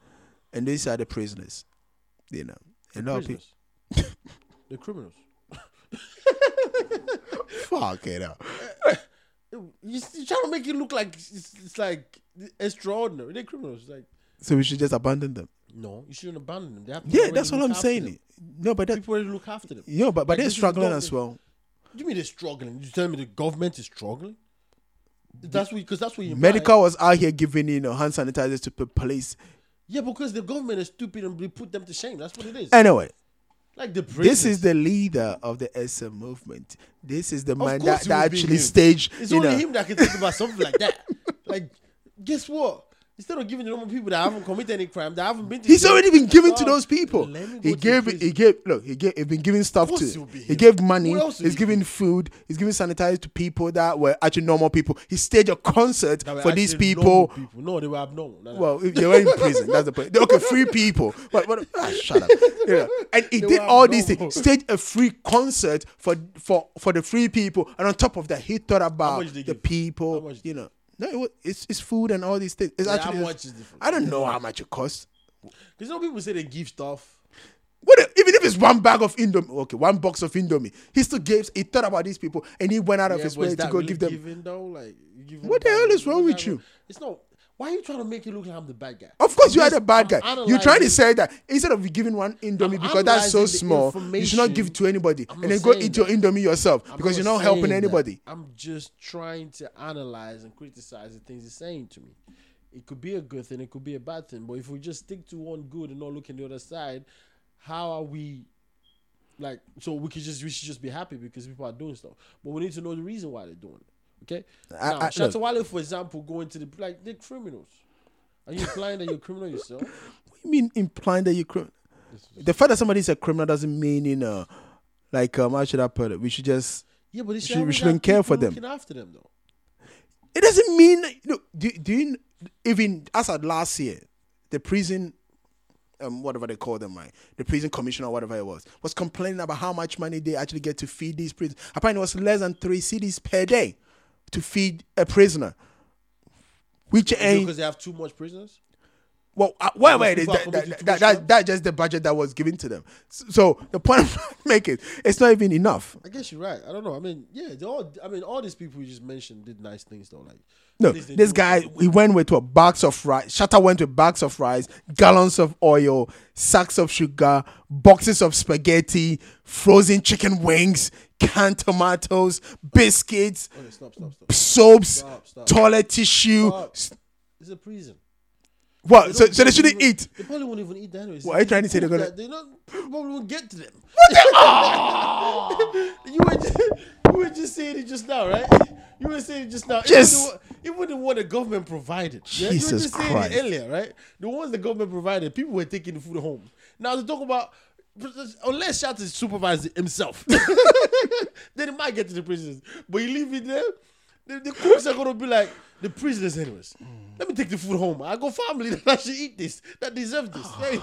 And these are the prisoners, you know. And all people, the criminals. fuck it up. You, you're trying to make it look like it's, it's like extraordinary. They're criminals. Like, So we should just abandon them. no, you shouldn't abandon them. They have Yeah, that's what I'm saying. them. No, but that, People already look after them. Yeah, but but Like, they're struggling as well. You mean they're struggling? You tell me the government is struggling? That's what because that's what you Medical was out here giving you know hand sanitizers to the police. Yeah, because the government is stupid and we put them to shame. That's what it is. Anyway, like the this is the leader of the SM movement. This is the man that, that actually staged. It's only know, him that can think about something like that. Like, guess what? Instead of giving the normal people that haven't committed any crime, that haven't been to He's jail, already been given to those people. let me go He gave he gave look, he gave he been giving stuff to course it will be he gave money, he's giving food, he's giving sanitizer to people that were actually normal people. He staged a concert for these people. people. No, they were abnormal. No, no. Well, they were in prison. That's the point. Okay, free people. But, but ah, shut up. Yeah. And he They did all these things. Staged a free concert for for for the free people, and on top of that, he thought about the give? People. You know, no, it, it's it's food and all these things. It's Yeah, actually how much is different? I don't know how much it costs. Because some people say they give stuff. What if, even if it's one bag of Indomie, okay, one box of Indomie, he still gave. He thought about these people, and he went out of his way to go really give them. giving though? Like, give What the hell is wrong with you? It's not. Why are you trying to make it look like I'm the bad guy? Of course, you are the bad guy. You're trying to say that instead of giving one Indomie I'm because that's so small, you should not give it to anybody I'm and then go eat your that. Indomie yourself I'm because you're not helping that. anybody. I'm just trying to analyze and criticize the things he's saying to me. It could be a good thing, it could be a bad thing. But if we just stick to one good and not look at the other side, how are we like so we could just we should just be happy because people are doing stuff. But we need to know the reason why they're doing it. Okay? I- now, I- Shatta Wale, for example, going to the like they're criminals. Are you implying that you're a criminal yourself? What do you mean implying that you're criminal? the fact that somebody's a criminal doesn't mean you know, like um, how should I put it? We should just. Yeah, but it should- we shouldn't care for them. After them though. It doesn't mean look. Do, do you even as at last year, the prison. Um, whatever they call them, right? The prison commissioner, or whatever it was, was complaining about how much money they actually get to feed these prisoners. Apparently, it was less than three cedis per day to feed a prisoner, which ain't Because they have too much prisoners. Well, uh, wait, wait. people That, are that, that, that, just the budget that was given to them. S- So the point I'm making, it's not even enough. I guess you're right. I don't know. I mean, yeah, they all. I mean, all these people you just mentioned did nice things though. Like, No, at least they this guy, he went with a box of rice. Shatta went with bags of rice, gallons of oil, sacks of sugar, boxes of spaghetti, frozen chicken wings, canned tomatoes, biscuits, oh, Okay, stop, stop, stop. soaps, Stop, stop. toilet tissue. It's a prison. What? So, so they shouldn't even- eat. They probably won't even eat that. Anyways. What, are you trying to say they're gonna- They don't. Probably won't get to them. you were just, you were just saying it just now, right? You were saying it just now. Just- Even, the, the one the government provided. yeah? You were Jesus just saying Christ. it earlier, right? The ones the government provided, people were taking the food home. Now to talk about. Unless supervised it himself, then he might get to the prisoners. But you leave it there, the, the cooks are gonna be like the prisoners, anyways. Let me take the food home. I got family that I should eat this, that deserve this. Ah. Hey,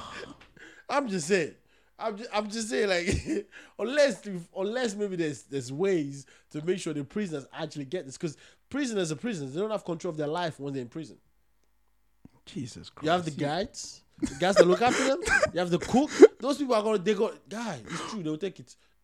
I'm just saying. I'm just, I'm just saying, like, unless unless maybe there's there's ways to make sure the prisoners actually get this, because prisoners are prisoners. They don't have control of their life when they're in prison. Jesus Christ. You have the guides, the guys that look after them. You have the cook. Those people are gonna they go, guy. It's true. They'll take it.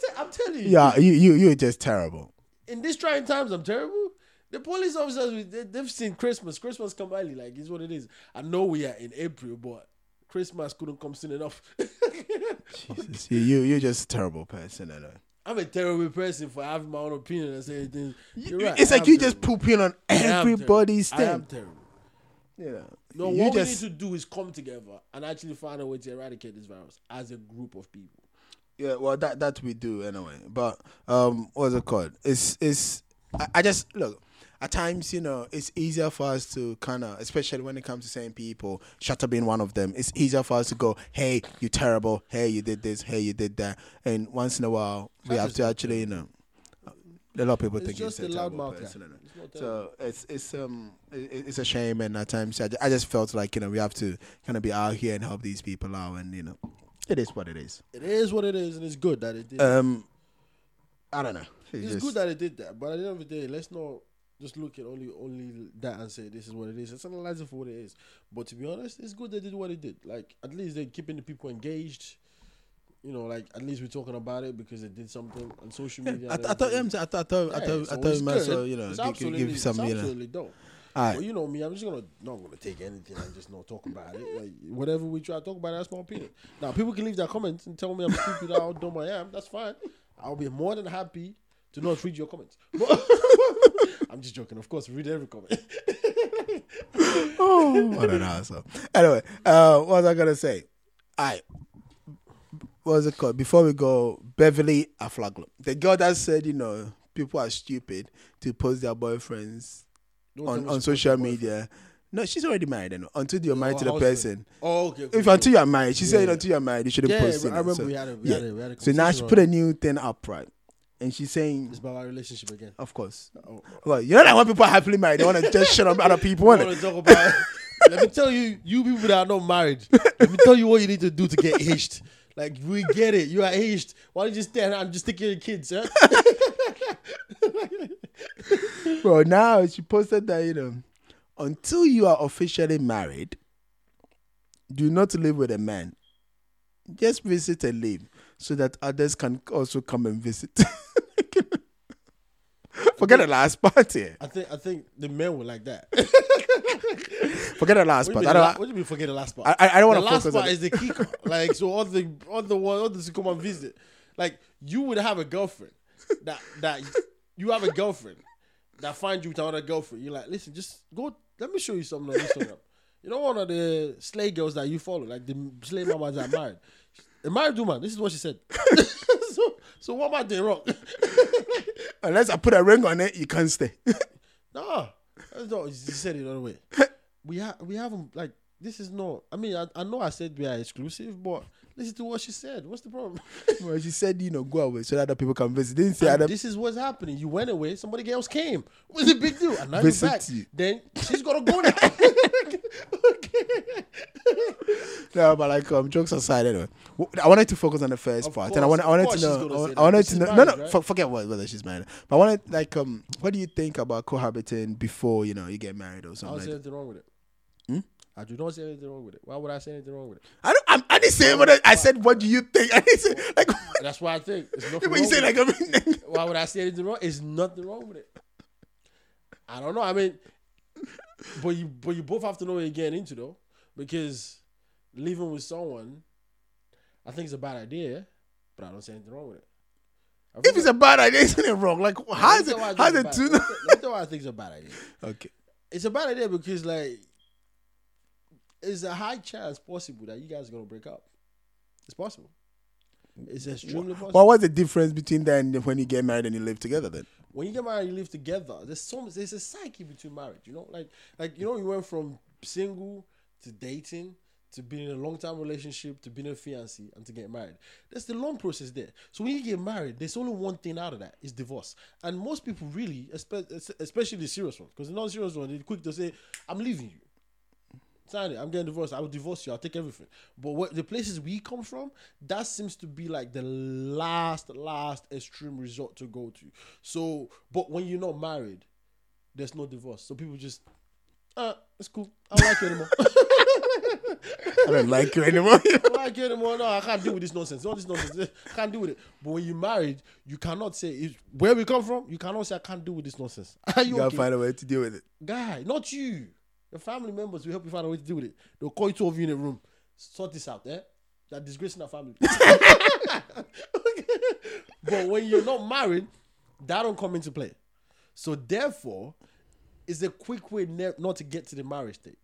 Ta- I'm telling you. Yeah, you, you, you're just terrible. in these trying times, I'm terrible. The police officers, they, they've seen Christmas. Christmas come early, like it's what it is. I know we are in April, but Christmas couldn't come soon enough. Jesus, you, you, you're just a terrible person. I know. I'm a terrible person for having my own opinion and saying things. You're right. It's I like you just pooping on everybody's terrible. I am terrible. Know, No, you what just we need to do is come together and actually find a way to eradicate this virus as a group of people. Yeah, well, that that we do anyway. But um, what's it called? It's it's. I, I just look. At times, you know, it's easier for us to kind of, especially when it comes to saying people, shut up being one of them. It's easier for us to go, "Hey, you terrible. Hey, you did this. Hey, you did that." And once in a while, we have to actually, you know, a lot of people It's think just it's a a terrible loudmouth person. You know. It's. So it's it's um it's a shame, and at times I, I just felt like you know we have to kind of be out here and help these people out, and you know, it is what it is. It is what it is, and it's good that it did. Um, I don't know. it's just- good that it did that, but at the end of the day, let's not just look at only only that and say this is what it is. Let's analyze it for what it is. But to be honest, it's good they did what it did. Like at least they're keeping the people engaged. You know, like at least we're talking about it because they did something on social Yeah, media. I, th- I thought, yeah, I thought, I thought, I Yeah, thought, so I thought, you might as you know, gi- absolutely, give some, you know. absolutely dope. All right. But you know me, I'm just gonna not gonna take anything and just not talk about it. Like whatever we try to talk about, that's my opinion. Now people can leave their comments and tell me I'm stupid, how dumb I am. That's fine. I'll be more than happy to not read your comments. But I'm just joking. Of course, read every comment. oh, I don't know. So anyway, uh, what was I gonna say? All right. What was it called? Before we go, Beverly Afaglo, the girl that said, you know, people are stupid to post their boyfriends Don't on, on social media. No, she's already married. You know, until you're married to the husband. person. Oh, okay. okay, If okay. until you're married, she said until you're married, you shouldn't yeah, post it. I remember so, we had a we yeah. had a, we had a so now she put a new thing up, right? And she's saying, It's about our relationship again. of course, Oh, well, you know that when people are happily married, they want to just shut up other people. Want to talk about. let me tell you, you people that are not married. Let me tell you what you need to do to get hitched. Like we get it, you are aged. Why don't you stand and just of your kids? Huh? Bro, now she posted that, you know, until you are officially married, do not live with a man. Just visit and leave so that others can also come and visit. Forget the last part here. I think I think the men were like that. Forget the last part. I don't, what do you mean forget the last part? I, I, don't want to The last part is the kicker. like so, all the all the one others to come and visit. Like you would have a girlfriend that that you have a girlfriend that finds you with another girlfriend. You're like, listen, just go. Let me show you something on Instagram. You know, one of the slay girls that you follow, like the slay mamas that married. A married woman. This is what she said. So, so what am I doing wrong? Unless I put a ring on it, you can't stay. No, no. You said it the other way. We have we haven't like this is not. I mean, I, I know I said we are exclusive, but listen to what she said. What's the problem? well, she said, you know, go away so that other people can visit. Didn't say And other this is what's happening. You went away, somebody else came. What's the big deal? And now Visit you're back. you. Then she's gonna go now. No, but like um, jokes aside, anyway, I wanted to focus on the first Of part, and I wanted, I wanted to know, I wanted- that. I wanted She's to know, no, married, no, right? forget what, whether she's married, but I wanted like um, what do you think about cohabiting before you know you get married or something? don't Like anything wrong with it. Hmm? I do not see anything wrong with it. Why would I say anything wrong with it? I don't, I'm, I didn't say what I, I said. What do you think? I didn't say like. What, That's why I think it's nothing but you say like I mean, Why would I say anything wrong? There's nothing wrong with it. I don't know. I mean, but you but you both have to know what you're getting into though, because living with someone, I think it's a bad idea, but I don't see anything wrong with it. If it's a bad idea, isn't it wrong? Like how is it? tell you why I How is it two? a bad- let me tell you why I think it's a bad idea. okay. It's a bad idea because like, it's a high chance possible that you guys are gonna break up. It's possible. It's extremely possible. Well, what's the difference between that and when you get married and you live together? Then when you get married, you live together. There's some there's a psyche between marriage. You know, like like you know, you went from single to dating to being in a long time relationship to being a fiancé and to get married. There's the long process there. So when you get married, there's only one thing out of that is divorce. And most people really, especially the serious ones, because the non-serious one, they're quick to say, "I'm leaving you." Sign it. I'm getting divorced. I will divorce you. I'll take everything. But what the places we come from, that seems to be like the last, last extreme resort to go to. So, but when you're not married, there's no divorce. So people just, uh, it's cool. I don't like you anymore. I don't like you anymore. I don't like you anymore. No, I can't deal with this nonsense. All this nonsense. I can't deal with it. But when you're married, you cannot say if, where we come from. You cannot say I can't deal with this nonsense. Are you you gotta find a way to deal with it. guy, not you. Your family members will help you find a way to deal with it. They'll call you two of you in a room. Sort this out, eh? You're disgracing our family. but when you're not married, that don't come into play. So therefore, it's a quick way ne- not to get to the marriage stage.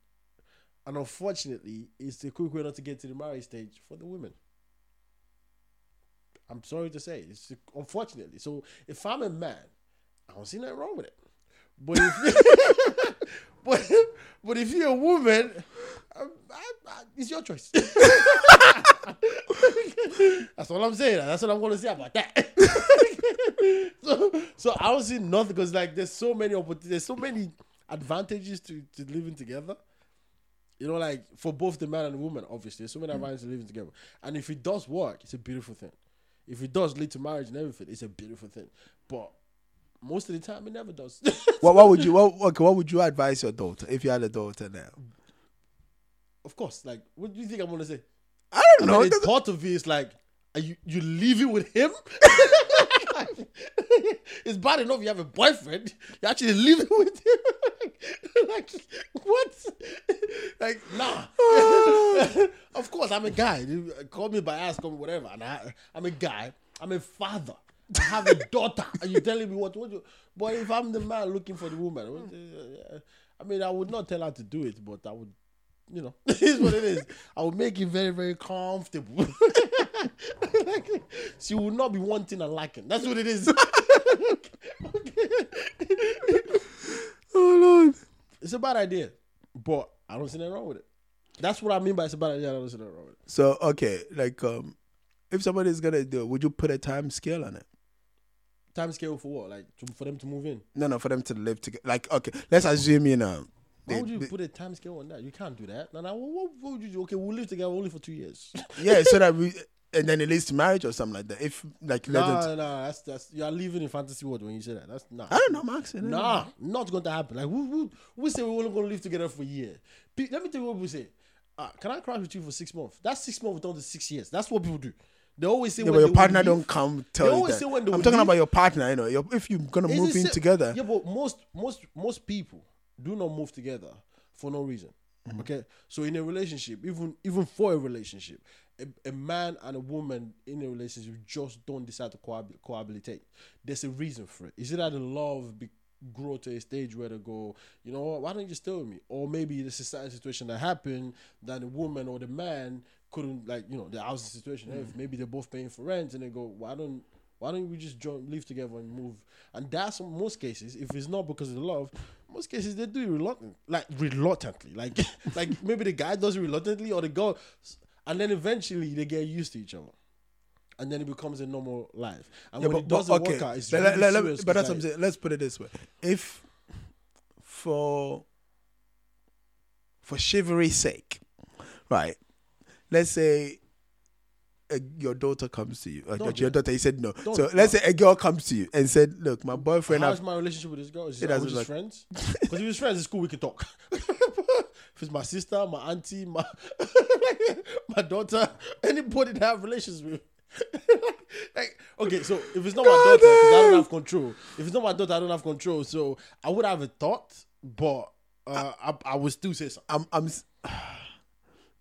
And unfortunately, it's a quick way not to get to the marriage stage for the women. I'm sorry to say, it's unfortunately. So if I'm a man, I don't see nothing wrong with it. But if but, but if you're a woman, um, I, I, it's your choice. That's all I'm saying. That's what I'm going to say about that. so, so I don't see nothing because like there's so many opportunities, there's so many advantages to, to living together. You know, like for both the man and the woman, obviously, there's so many advantages to living together. And if it does work, it's a beautiful thing. If it does lead to marriage and everything, it's a beautiful thing. But most of the time, it never does. What, what would you what, okay, what would you advise your daughter if you had a daughter now? of course, like, what do you think I'm gonna say? I don't I know. mean, the thought of it is like, are you you leave it with him? it's bad enough you have a boyfriend. You actually leave it with him. like what? like nah. of course, I'm a guy. You uh, Call me by ass, call me whatever. And I, I'm a guy. I'm a father. I have a daughter. Are you telling me what? What? You, but if I'm the man looking for the woman, I mean, I would not tell her to do it, but I would you know, it is what it is. I would make it very, very comfortable. she will not be wanting and liking. That's what it is. oh Lord. it's a bad idea, but I don't see nothing wrong with it. That's what I mean by it's a bad idea. I don't see nothing wrong with it. So okay, like um, if somebody's gonna do it, would you put a time scale on it? Time scale for what? Like to, for them to move in. No, no, for them to live together. Like okay, let's assume you know. Why they- would you they- put a time scale on that? You can't do that. No, no. What, what, would you do? Okay, we'll live together only for two years. yeah, so that we and then it leads to marriage or something like that. If like them nah, to- nah. That's that's you are living in fantasy world when you say that. That's nah. I don't know, Max. Don't know. Nah, not going to happen. Like, we, we, we say we're only going to live together for a year. Let me tell you what we say. Uh, can I crash with you for six months? That's six months down to six years. That's what people do. They always say Yeah, when your partner don't come tell They you that. say when they I'm talking leave- about your partner. You know, if you're gonna It's move in same- together. Yeah, but most most most people do not move together for no reason. Mm-hmm. Okay, so in a relationship, even even for a relationship, a, a man and a woman in a relationship just don't decide to cohab- cohabitate. There's a reason for it. Is it that the love be- grow to a stage where they go, you know what? Why don't you stay with me? Or maybe there's a certain situation that happened that the woman or the man couldn't like, you know, the housing situation. Mm. If maybe they're both paying for rent and they go, why don't why don't we just join, live together and move? And that's most cases. If it's not because of the love, most cases they do it reluctant, like reluctantly. Like like maybe the guy does it reluctantly or the girl, and then eventually they get used to each other, and then it becomes a normal life. And Yeah, when but, it doesn't okay, work out, it's let- really let- let- serious but that's 'cause, what I'm saying. Let's put it this way: if for for chivalry's sake, right? Let's say uh, your daughter comes to you. Don't your do daughter, you said no. Don't so do let's say a girl comes to you and said, "Look, my boyfriend." How's my relationship with this girl? Is It are just look- friends? Because if it's friends, it's cool. We can talk. if it's my sister, my auntie, my my daughter, anybody that I have relations with. like okay, so if it's not my daughter, I don't have control. If it's not my daughter, I don't have control. So I would have a thought, but uh, I, I would still say something. I'm, I'm.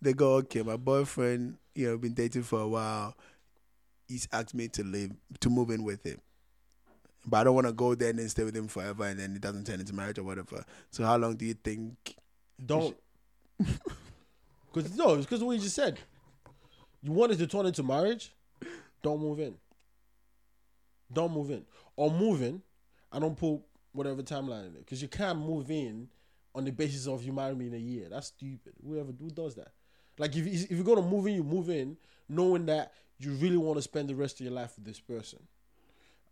They go, okay, my boyfriend, you know, been dating for a while. He's asked me to live, to move in with him, but I don't want to go there and then stay with him forever, and then it doesn't turn into marriage or whatever. So, how long do you think? Don't. Because no, it's because what you just said. You wanted to turn into marriage. Don't move in. Don't move in, or move in, and don't put whatever timeline in it. Because you can't move in on the basis of you marry me in a year. That's stupid. Whoever who does that? Like if if you're gonna move in, you move in knowing that you really want to spend the rest of your life with this person.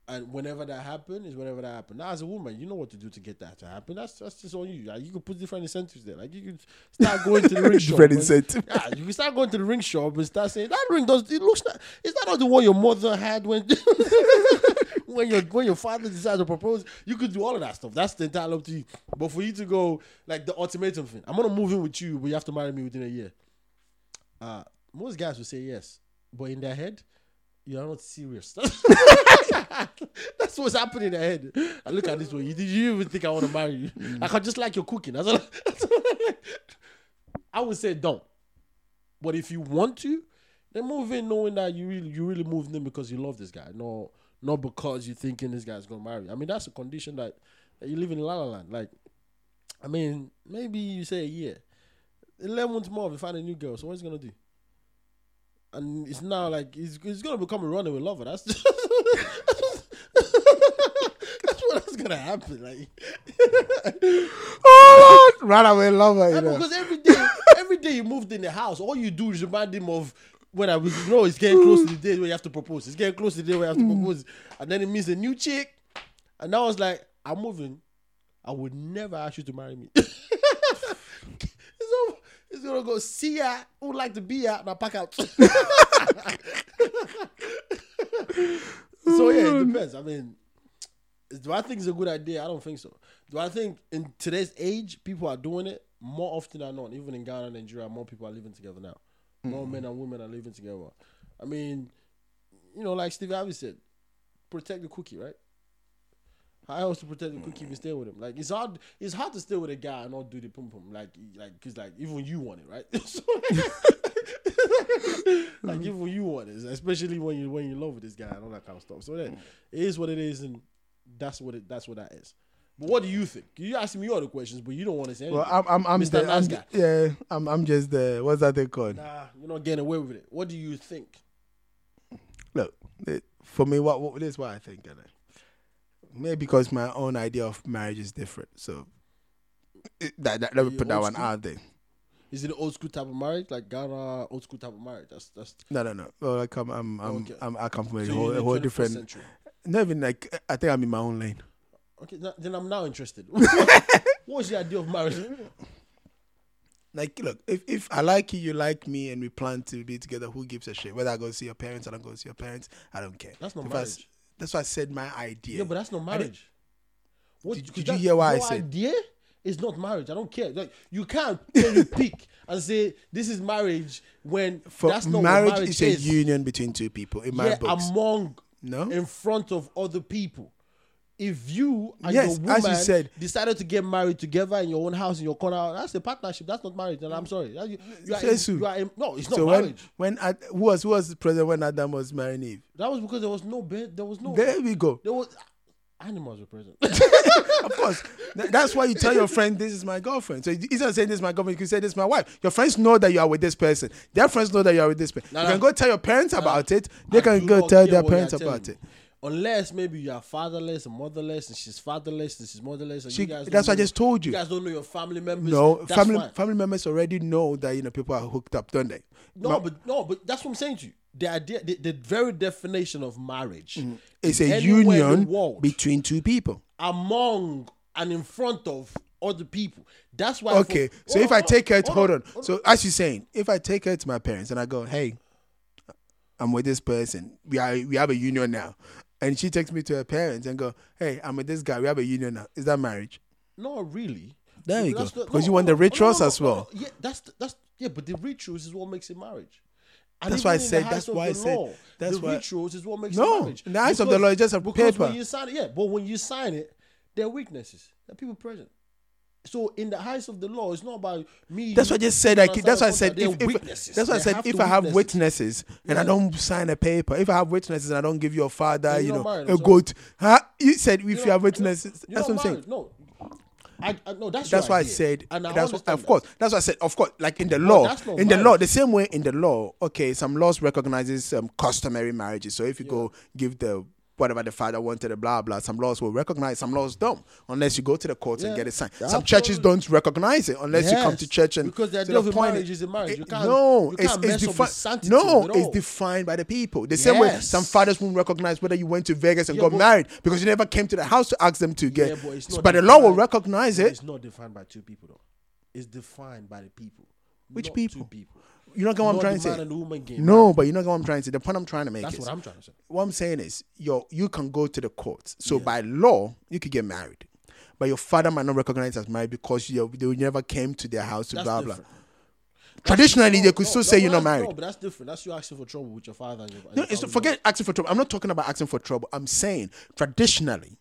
And whenever that happens, is whenever that happens. Now, as a woman, you know what to do to get that to happen. That's that's just on you. Like, you can put different incentives there. Like you can start going to the ring shop. Different incentive. Yeah, you can start going to the ring shop and start saying that ring does. It looks not. Is that not the one your mother had when when your when your father decided to propose? You could do all of that stuff. That's the entire up to you. But for you to go like the ultimatum thing, I'm gonna move in with you, but you have to marry me within a year. Uh, most guys will say yes, but in their head, you are not serious. That's what's happening in their head. I look at this one. You, did you even think I want to marry you? Like I just like your cooking. That's all. That's all I would say don't. But if you want to, They move in knowing that you really you really moved in because you love this guy, no, not because you're thinking this guy's gonna marry. you. I mean, that's a condition that, that you live in La La Land. Like, I mean, maybe you say a year, eleven months more you find a new girl. So what's he gonna do? And it's now like he's, he's gonna become a runaway lover. That's just, that's what's gonna happen. Like, Oh, Lord. Run away, lover. You know. because every day, every day you moved in the house, all you do is remind him of when I was, you know, it's getting close to the day where you have to propose. It's getting close to the day where you have to mm. propose, and then it means a new chick, and now it's like I'm moving. I would never ask you to marry me. it's gonna go see ya. Who would like to be ya? Now pack out. so yeah, it depends. I mean, do I think it's a good idea? I don't think so. Do I think in today's age people are doing it more often than not? Even in Ghana and Nigeria, more people are living together now. More mm-hmm. men and women are living together. I mean, you know, like Steve Harvey said, protect the cookie, right? How else to protect the cookie if you mm. stay with him? Like it's hard. It's hard to stay with a guy and not do the pum pum. Like, like, cause like even you want it, right? So, like even you want it, especially when you when you love with this guy and all that kind of stuff. So that mm. it is what it is, and that's what it. That's what that is. But what do you think? You asking me all the questions, but you don't want to say anything. Well, I'm, I'm, I'm Mr. the, Nice Guy. yeah, I'm, I'm just the, what's that thing called? nah, you're not getting away with it. What do you think? Look, it, for me, what, what this is what I think. innit? Maybe because my own idea of marriage is different. So it, that, that, let me put that one school? out there. Is it an old school type of marriage, like Ghana old school type of marriage? That's that's. No, no, no. Well, I come, I'm, I'm, Okay. I'm, I come from a so whole, a whole different. Century. Not even like I think I'm in my own lane. Okay, then I'm now interested. What's the idea of marriage? Like, look, if if I like you, you like me, and we plan to be together, who gives a shit? Whether I go see your parents, or I don't go see your parents, I don't care. That's not If marriage. That's why I said my idea. Yeah, but that's not marriage. What, Did- did you hear what I said? idea is not marriage. I don't care. Like you can't cherry pick and say this is marriage when For that's not marriage, marriage is is. a union between two people. In my yeah, books, among no. in front of other people. If you and Yes, your as you said. decided to get married together in your own house in your corner, that's a partnership. That's not marriage. And I'm sorry. That- You, you are, in- you are in- no, it's not so marriage. when Ad, who was who was the president when Adam was marrying Eve? that was because there was no bed. There was no. There we go. There was animals were present. of course, Th- that's why you tell your friend this is my girlfriend. So instead of saying this is my girlfriend, you can say this is my wife. Your friends know that you are with this person. Their friends know that you are with this person. Nah, you nah. can go tell your parents about it. They I can go tell their parents about it. Unless maybe you are fatherless and motherless, and she's fatherless and she's motherless, and She- you guys. that's what I just told you. You guys don't know your family members. No, that's family fine. family members already know that you know people are hooked up, don't they? No, but no, but that's what I'm saying to you. The idea, the, the very definition of marriage, mm-hmm. it's is a anywhere in the union between two people. among and in front of other people. That's why. Okay, for- so if I on, take her, to, hold hold on. So as you're saying, if I take her to my parents and I go, hey, I'm with this person, we are we have a union now, and she takes me to her parents and go, hey, I'm with this guy, we have a union now. Is that marriage? Not really. There you That's go. not- Because no, you want no, the rituals no, no, as well. no, Yeah, that's that's yeah, but the rituals is what makes it marriage. And That's why I in the said- that's why I the said- law, that's the why- rituals is what makes it No, marriage. in the eyes of the law, it's just a because paper. When you sign it, yeah, but when you sign it, there are weaknesses. There are people present. So in the eyes of the law, it's not about me. That's you- what I just said. Like, that's why I said. If, contract. There are if, that's why I said. have If I have witnesses and I don't sign a paper, if I have witnesses and I don't give your father, Then you know, married, a goat. Huh? You said if you, You're have witnesses. That's what I'm saying. No, I, I no. That's That's why I said. And I that's what, of that. course. That's why I said. Of course, like in the law, in the law, the same way in the law. Okay, some laws recognizes um, customary marriages. So if you go give the whatever the father wanted, blah blah, some laws will recognize, some laws don't, unless you go to the courts and get it signed. Yeah, Some churches don't recognize it unless you come to church and because the idea of a point marriage is a marriage. Eh, you it- can't- no, you it's, can't it's defined. No, it's defined by the people. The same way some fathers won't recognize whether you went to Vegas and Yeah, got married because you never came to the house to ask them to get. Yeah, but but the law will recognize it. It's not defined by two people though. It's defined by the people. Which people? Two people. You know what I'm trying to say? and the woman getting No, married. but you know what I'm trying to say. The point I'm trying to make That's is what I'm trying to say. what I'm saying is your you can go to the courts. So by law, you could get married. But your father might not recognize as married because you they never came to their house That's blah blah. different. Traditionally, No, they could no, still no, say you're not married. But that's different. That's you asking for trouble with your father and your. No, your it's family forget asking for trouble. I'm not talking about asking for trouble. I'm saying traditionally,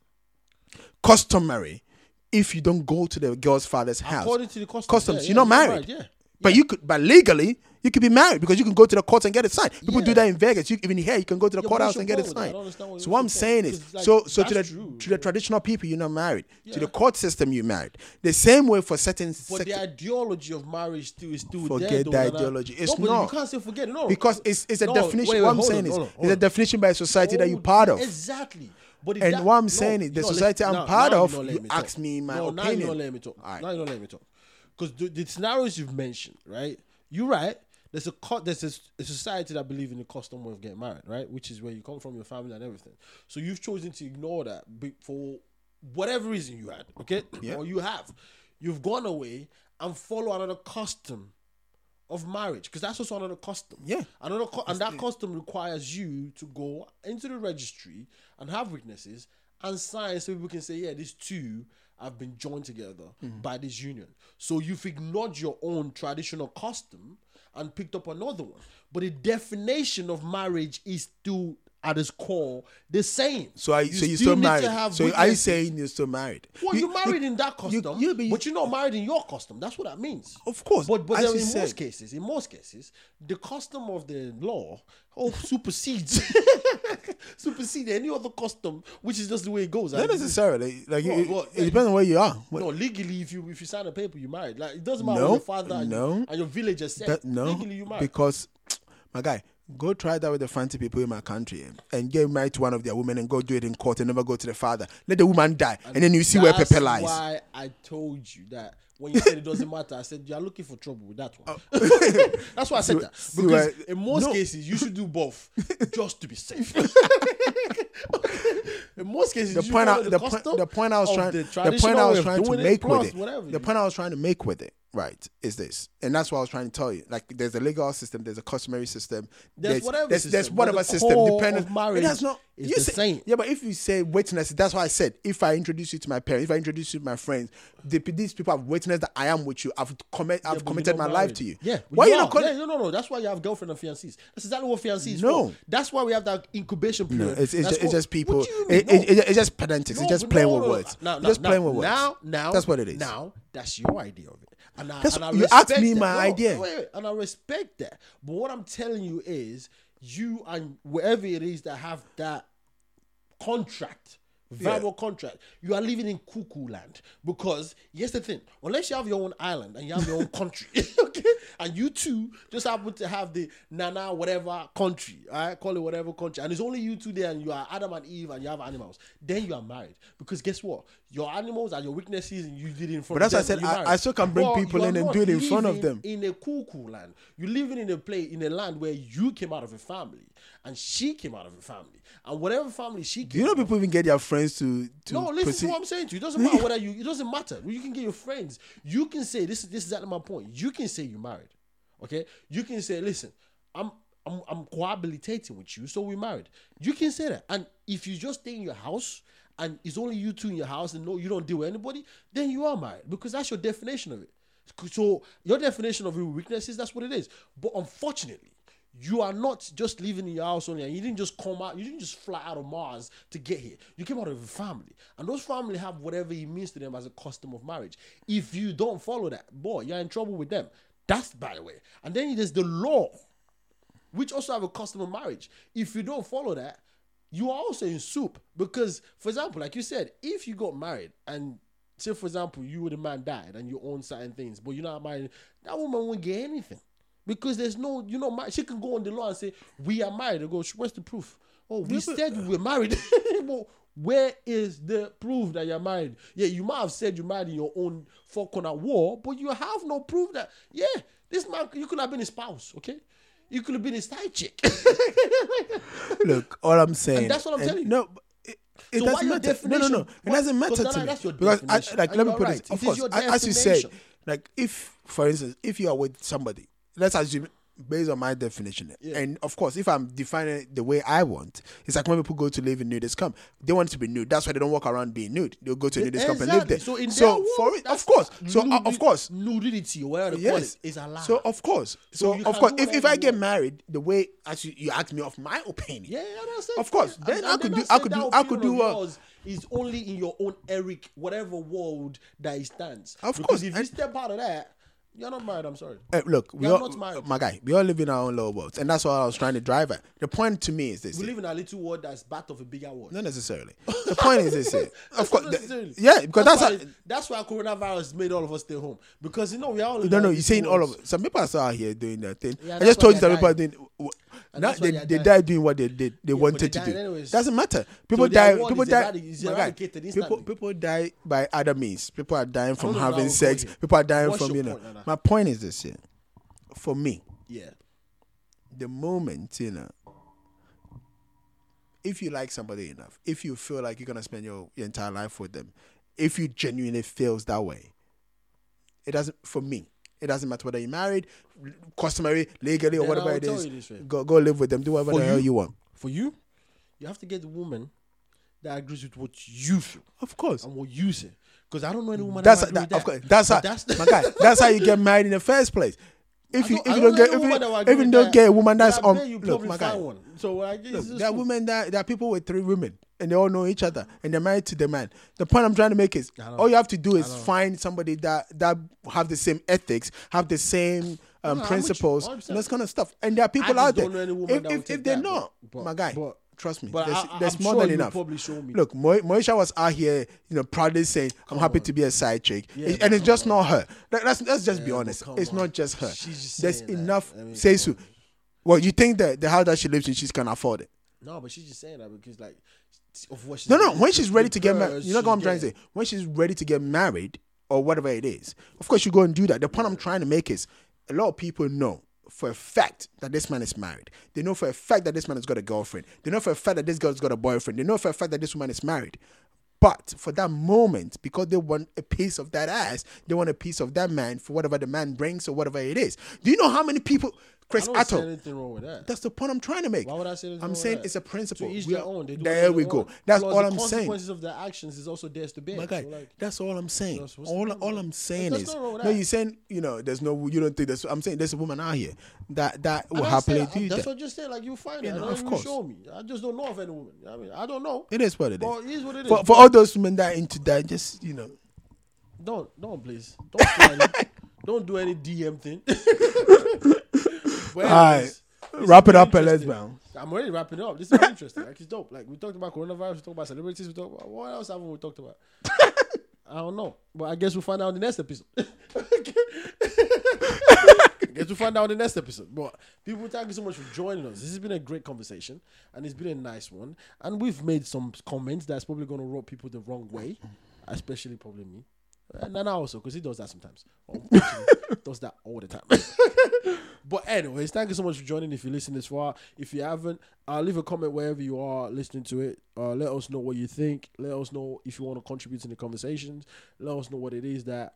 customary, if you don't go to the girl's father's house, According to the customs, customs, yeah, you're not yeah, married. Yeah. But you could, but legally, you could be married because you can go to the court and get it signed. People do that in Vegas. You, even here, you can go to the Yeah, courthouse and get it point with that? I signed. what- So what I'm saying is, like, so so to the true. to the traditional people, you're not married. To the court system, you're married. The same way for certain But sect- the ideology of marriage still is still Forget there. the ideology. It's no, not. You can't say forget. No, because it's it's a No, definition. wait, what I'm saying on, is, on, it's a definition by society that Oh, you're part of. Exactly. But if And that- what I'm no, saying is the society I'm part of, you letting me talk. ask me my no, Now you don't let me talk. Now you're not letting me talk. Because the, the scenarios you've mentioned, right? You're right. There's a co- there's a, a society that believe in the custom way of getting married, right? Which is where you come from, your family, and everything. So you've chosen to ignore that for whatever reason you had, okay, Yeah. or you have. You've gone away and follow another custom of marriage because that's also another custom. Yeah. Another cu- and that custom requires you to go into the registry and have witnesses and sign so people can say, yeah, these two have been joined together Mm-hmm. by this union. So you've ignored your own traditional custom and picked up another one. But the definition of marriage is still at his core the same. So, are, so you're still still married. So are you saying you're still married? Well, You- you, are married in that custom, you- but you- but you're not married in your custom. That's what that means. Of course, But but you in said. most cases, in most cases, the custom of the law oh supersedes supersedes any other custom, which is just the way it goes. Not necessarily. Like Well, it, well, it depends on where you are. no, legally, if you if you sign a paper, you're married. Like it doesn't matter No, what your father and, no. and your village said. No, legally, you married. because my guy, go try that with the fancy people in my country and get married to one of their women and go do it in court and never go to the father. Let the woman die, and, then you see where Pepe lies. why I told you that when you said it doesn't matter, I said you're looking for trouble with that one. Oh. That's why I said that because in most no. cases you should do both just to be safe. in most cases, the point, I, the, point, the point I was trying, the the, point I was trying to make with it, whatever the you- point I was trying to make with it, right, is this, and that's what I was trying to tell you. Like, there's a legal system, there's a customary system, There's whatever there's, there's system, but whatever the system, depending. of marriage it has not. is you the say, same. Yeah, but if you say witness, that's why I said if I introduce you to my parents, if I introduce you to my friends, the, these people have witnessed that I am with you. I've commit, I've but committed my not life to you. Yeah. Why you not? Con- yeah, no, no, no. That's why you have girlfriend and fiancés. That's exactly what fiancés No. for. That's why we have that incubation No, period. it's, it's, That's just, it's just people. What do you mean? It, No. it, it- it's just pedantics. No, it's just playing no, with words. It's just playing with words. Now, now, That's what it is. Now, that's your idea of it. And I, That's- and I you asked respect me that. my No, idea. wait, wait, and I respect that. But what I'm telling you is, you and wherever it is that have that contract, verbal contract, you are living in cuckoo land. Because here's the thing: unless you have your own island and you have your own country, okay, and you two just happen to have the Nana whatever country, all right, call it whatever country, and it's only you two there, and you are Adam and Eve, and you have animals, then you are married. Because guess what? Your animals are your weaknesses, and you did it in front But that's why I said I- I still can bring people in and do it in front of them. in a cuckoo land. You're living in a place in a land where you came out of a family and she came out of a family. And whatever family she Do came you know people even get their friends to to no, listen proceed? to what I'm saying to you. It doesn't matter whether you. It doesn't matter. You can get your friends. You can say this is this is exactly my point. You can say you're married. Okay. You can say, listen, I'm I'm I'm cohabitating with you, so we're married. You can say that. And if you just stay in your house and it's only you two in your house and no, you don't deal with anybody, then you are married because that's your definition of it. So your definition of your weaknesses, that's what it is. But unfortunately, you are not just living in your house only, and you didn't just come out, you didn't just fly out of Mars to get here. You came out of a family, and those family have whatever it means to them as a custom of marriage. If you don't follow that, boy, you're in trouble with them. That's by the way. And then there's the law, which also have a custom of marriage. If you don't follow that, you are also in soup. Because, for example, like you said, if you got married and say, for example, you or the man died and you own certain things, but you're not married, that woman won't get anything. Because there's no, you know, she can go on the law and say, We are married. They go, Where's the proof? Oh, we said we were married. well, where is the proof that you're married? Yeah, you might have said you're married in your own four corner war, but you have no proof that, yeah, this man, you could have been his spouse, okay? You could have been his side chick. Look, all I'm saying. that's what I'm and telling you. No, it, it So doesn't matter. No, no, no. definition- It doesn't matter to that- me that's your because, I, like, and let me put right. this. Of It course, I- as you said, like if, for instance, if you are with somebody, let's assume based on my definition, Yeah. and of course, if I'm defining it the way I want, it's like when people go to live in nudists camp, they want to be nude. That's why they don't walk around being nude. They'll go to a nudist camp and live there. So in so their for it, of course, so uh, of course, nudity or whatever they call yes, it is allowed. So of course, so, you of course, if, if I get married, the way as you, you asked me of my opinion, yeah, I understand. Of course. And- Then and I could do- I could do- I could do a- yours is only in your own Eric whatever world that he stands. Of Because course, if you step out of that You're not married. I'm sorry. Eh, look, we Yeah, I'm all, not married. my guy, we all live in our own little worlds, and that's what I was trying to drive at. The point to me is this: We live in a little world that's part of a bigger world. not necessarily. The point is this: here. of course, Not the- yeah, because that's, why, how, that's why coronavirus made all of us stay home because you know we are all. no, no. You're saying all worlds. of some people are still out here doing their thing. Yeah, I just told why you some people are doing. Now they, they're died doing what they did they but wanted they're to do. anyways. Doesn't matter. People their die. People die. eradi- is my guy, eradicated people people die by other means. People are dying from don't know how having sex. People are dying What's from you know. point, My point is this: here. For me, Yeah. the moment you know if you like somebody enough if you feel like you're gonna spend your, your entire life with them if you genuinely feels that way it doesn't for me it doesn't matter whether you're married customary legally or Then whatever it is you this way. go go live with them do whatever For the hell you? you want For you, you have to get the woman that agrees with what you feel of course and what you say. Because I don't know any woman that's that, will that, of with course that's how that's my guy that's how you get married in the first place if you if you don't get if any woman that will you, agree if you don't that. get a woman that's on you look my guy one. So I guess Look, it's there are women that there are people with three women and they all know each other and they're married to the man. The point I'm trying to make is all you have to do is find somebody that that have the same ethics, have the same um, No, I'm with you, principles, 100%. and this kind of stuff. And there are people out there. don't know any woman If if, if they're not, but- my guy, but- trust me, but there's, I- there's more sure than enough. probably show me. Look, Mo- Moesha was out here, you know, proudly saying, "I'm happy to be a side chick," Yeah, It- and it's just on. not her. Like, let's let's just be Yeah, but honest. It's on. not just her. She's just There's enough. I mean, say so. Well, you think that the house that she lives in, she's can afford it? No, but she's just saying that because like of what she's No, no. When she's ready to get married, you know what I'm trying to say. When she's ready to get married or whatever it is, of course you go and do that. The point I'm trying to make is a lot of people know for a fact that this man is married. They know for a fact that this man has got a girlfriend. They know for a fact that this girl's got a boyfriend. They know for a fact that this woman is married. But for that moment, because they want a piece of that ass, they want a piece of that man for whatever the man brings or whatever it is. Do you know how many people, Chris Atto? anything wrong with that. That's the point I'm trying to make. Why would I say anything I'm saying that? it's a principle. To each their own. They do there we go. That's Plus, all I'm saying. The Consequences of their actions is also theirs to bear. My guy, So, like, that's all I'm saying. That's All, all I'm that? saying is, nothing wrong with no, you're saying, you know, there's no, you don't think there's, I'm saying there's a woman out here that that will happily said, do That's that. what just said. Like you find You it. know, of course. you show me. I just don't know of any woman. I mean, I don't know. It is what it is. But it is what it is. For, for all those women that are into that, just, you know, Don't, don't please. Don't do any, don't do any DM thing. But Alright, anyways, this wrap is it up and let's interesting. bounce. I'm already wrapping it up. This is very interesting. Like it's dope. Like we talked about coronavirus, we talked about celebrities, we talked about what else haven't we talked about? I don't know. But I guess we'll find out in the next episode. I guess we'll find out in the next episode. But people, thank you so much for joining us. This has been a great conversation and it's been a nice one. And we've made some comments that's probably gonna rub people the wrong way, especially probably me. And Nana also, because he does that sometimes. Does that all the time. But anyways, thank you so much for joining. If you listen this far, if you haven't, uh, leave a comment wherever you are listening to it. Uh, let us know what you think. Let us know if you want to contribute to the conversations. Let us know what it is that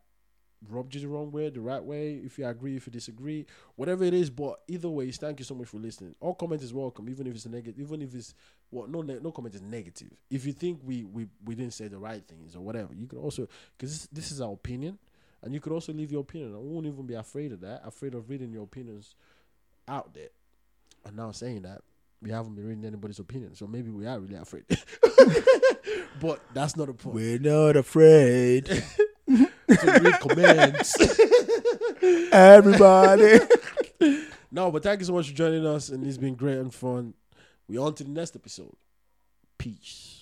rubbed you the wrong way, the right way. If you agree, if you disagree, whatever it is. But either way, thank you so much for listening. All comment is welcome, even if it's a negative. Even if it's what well, no ne- no comment is negative. If you think we we we didn't say the right things or whatever, you can also because this, this is our opinion. And you could also leave your opinion. I won't even be afraid of that. Afraid of reading your opinions out there. And now saying that, we haven't been reading anybody's opinion, so maybe we are really afraid. but that's not the point. We're not afraid. to read comments. Everybody. no, but thank you so much for joining us, and it's been great and fun. We on to the next episode. Peace.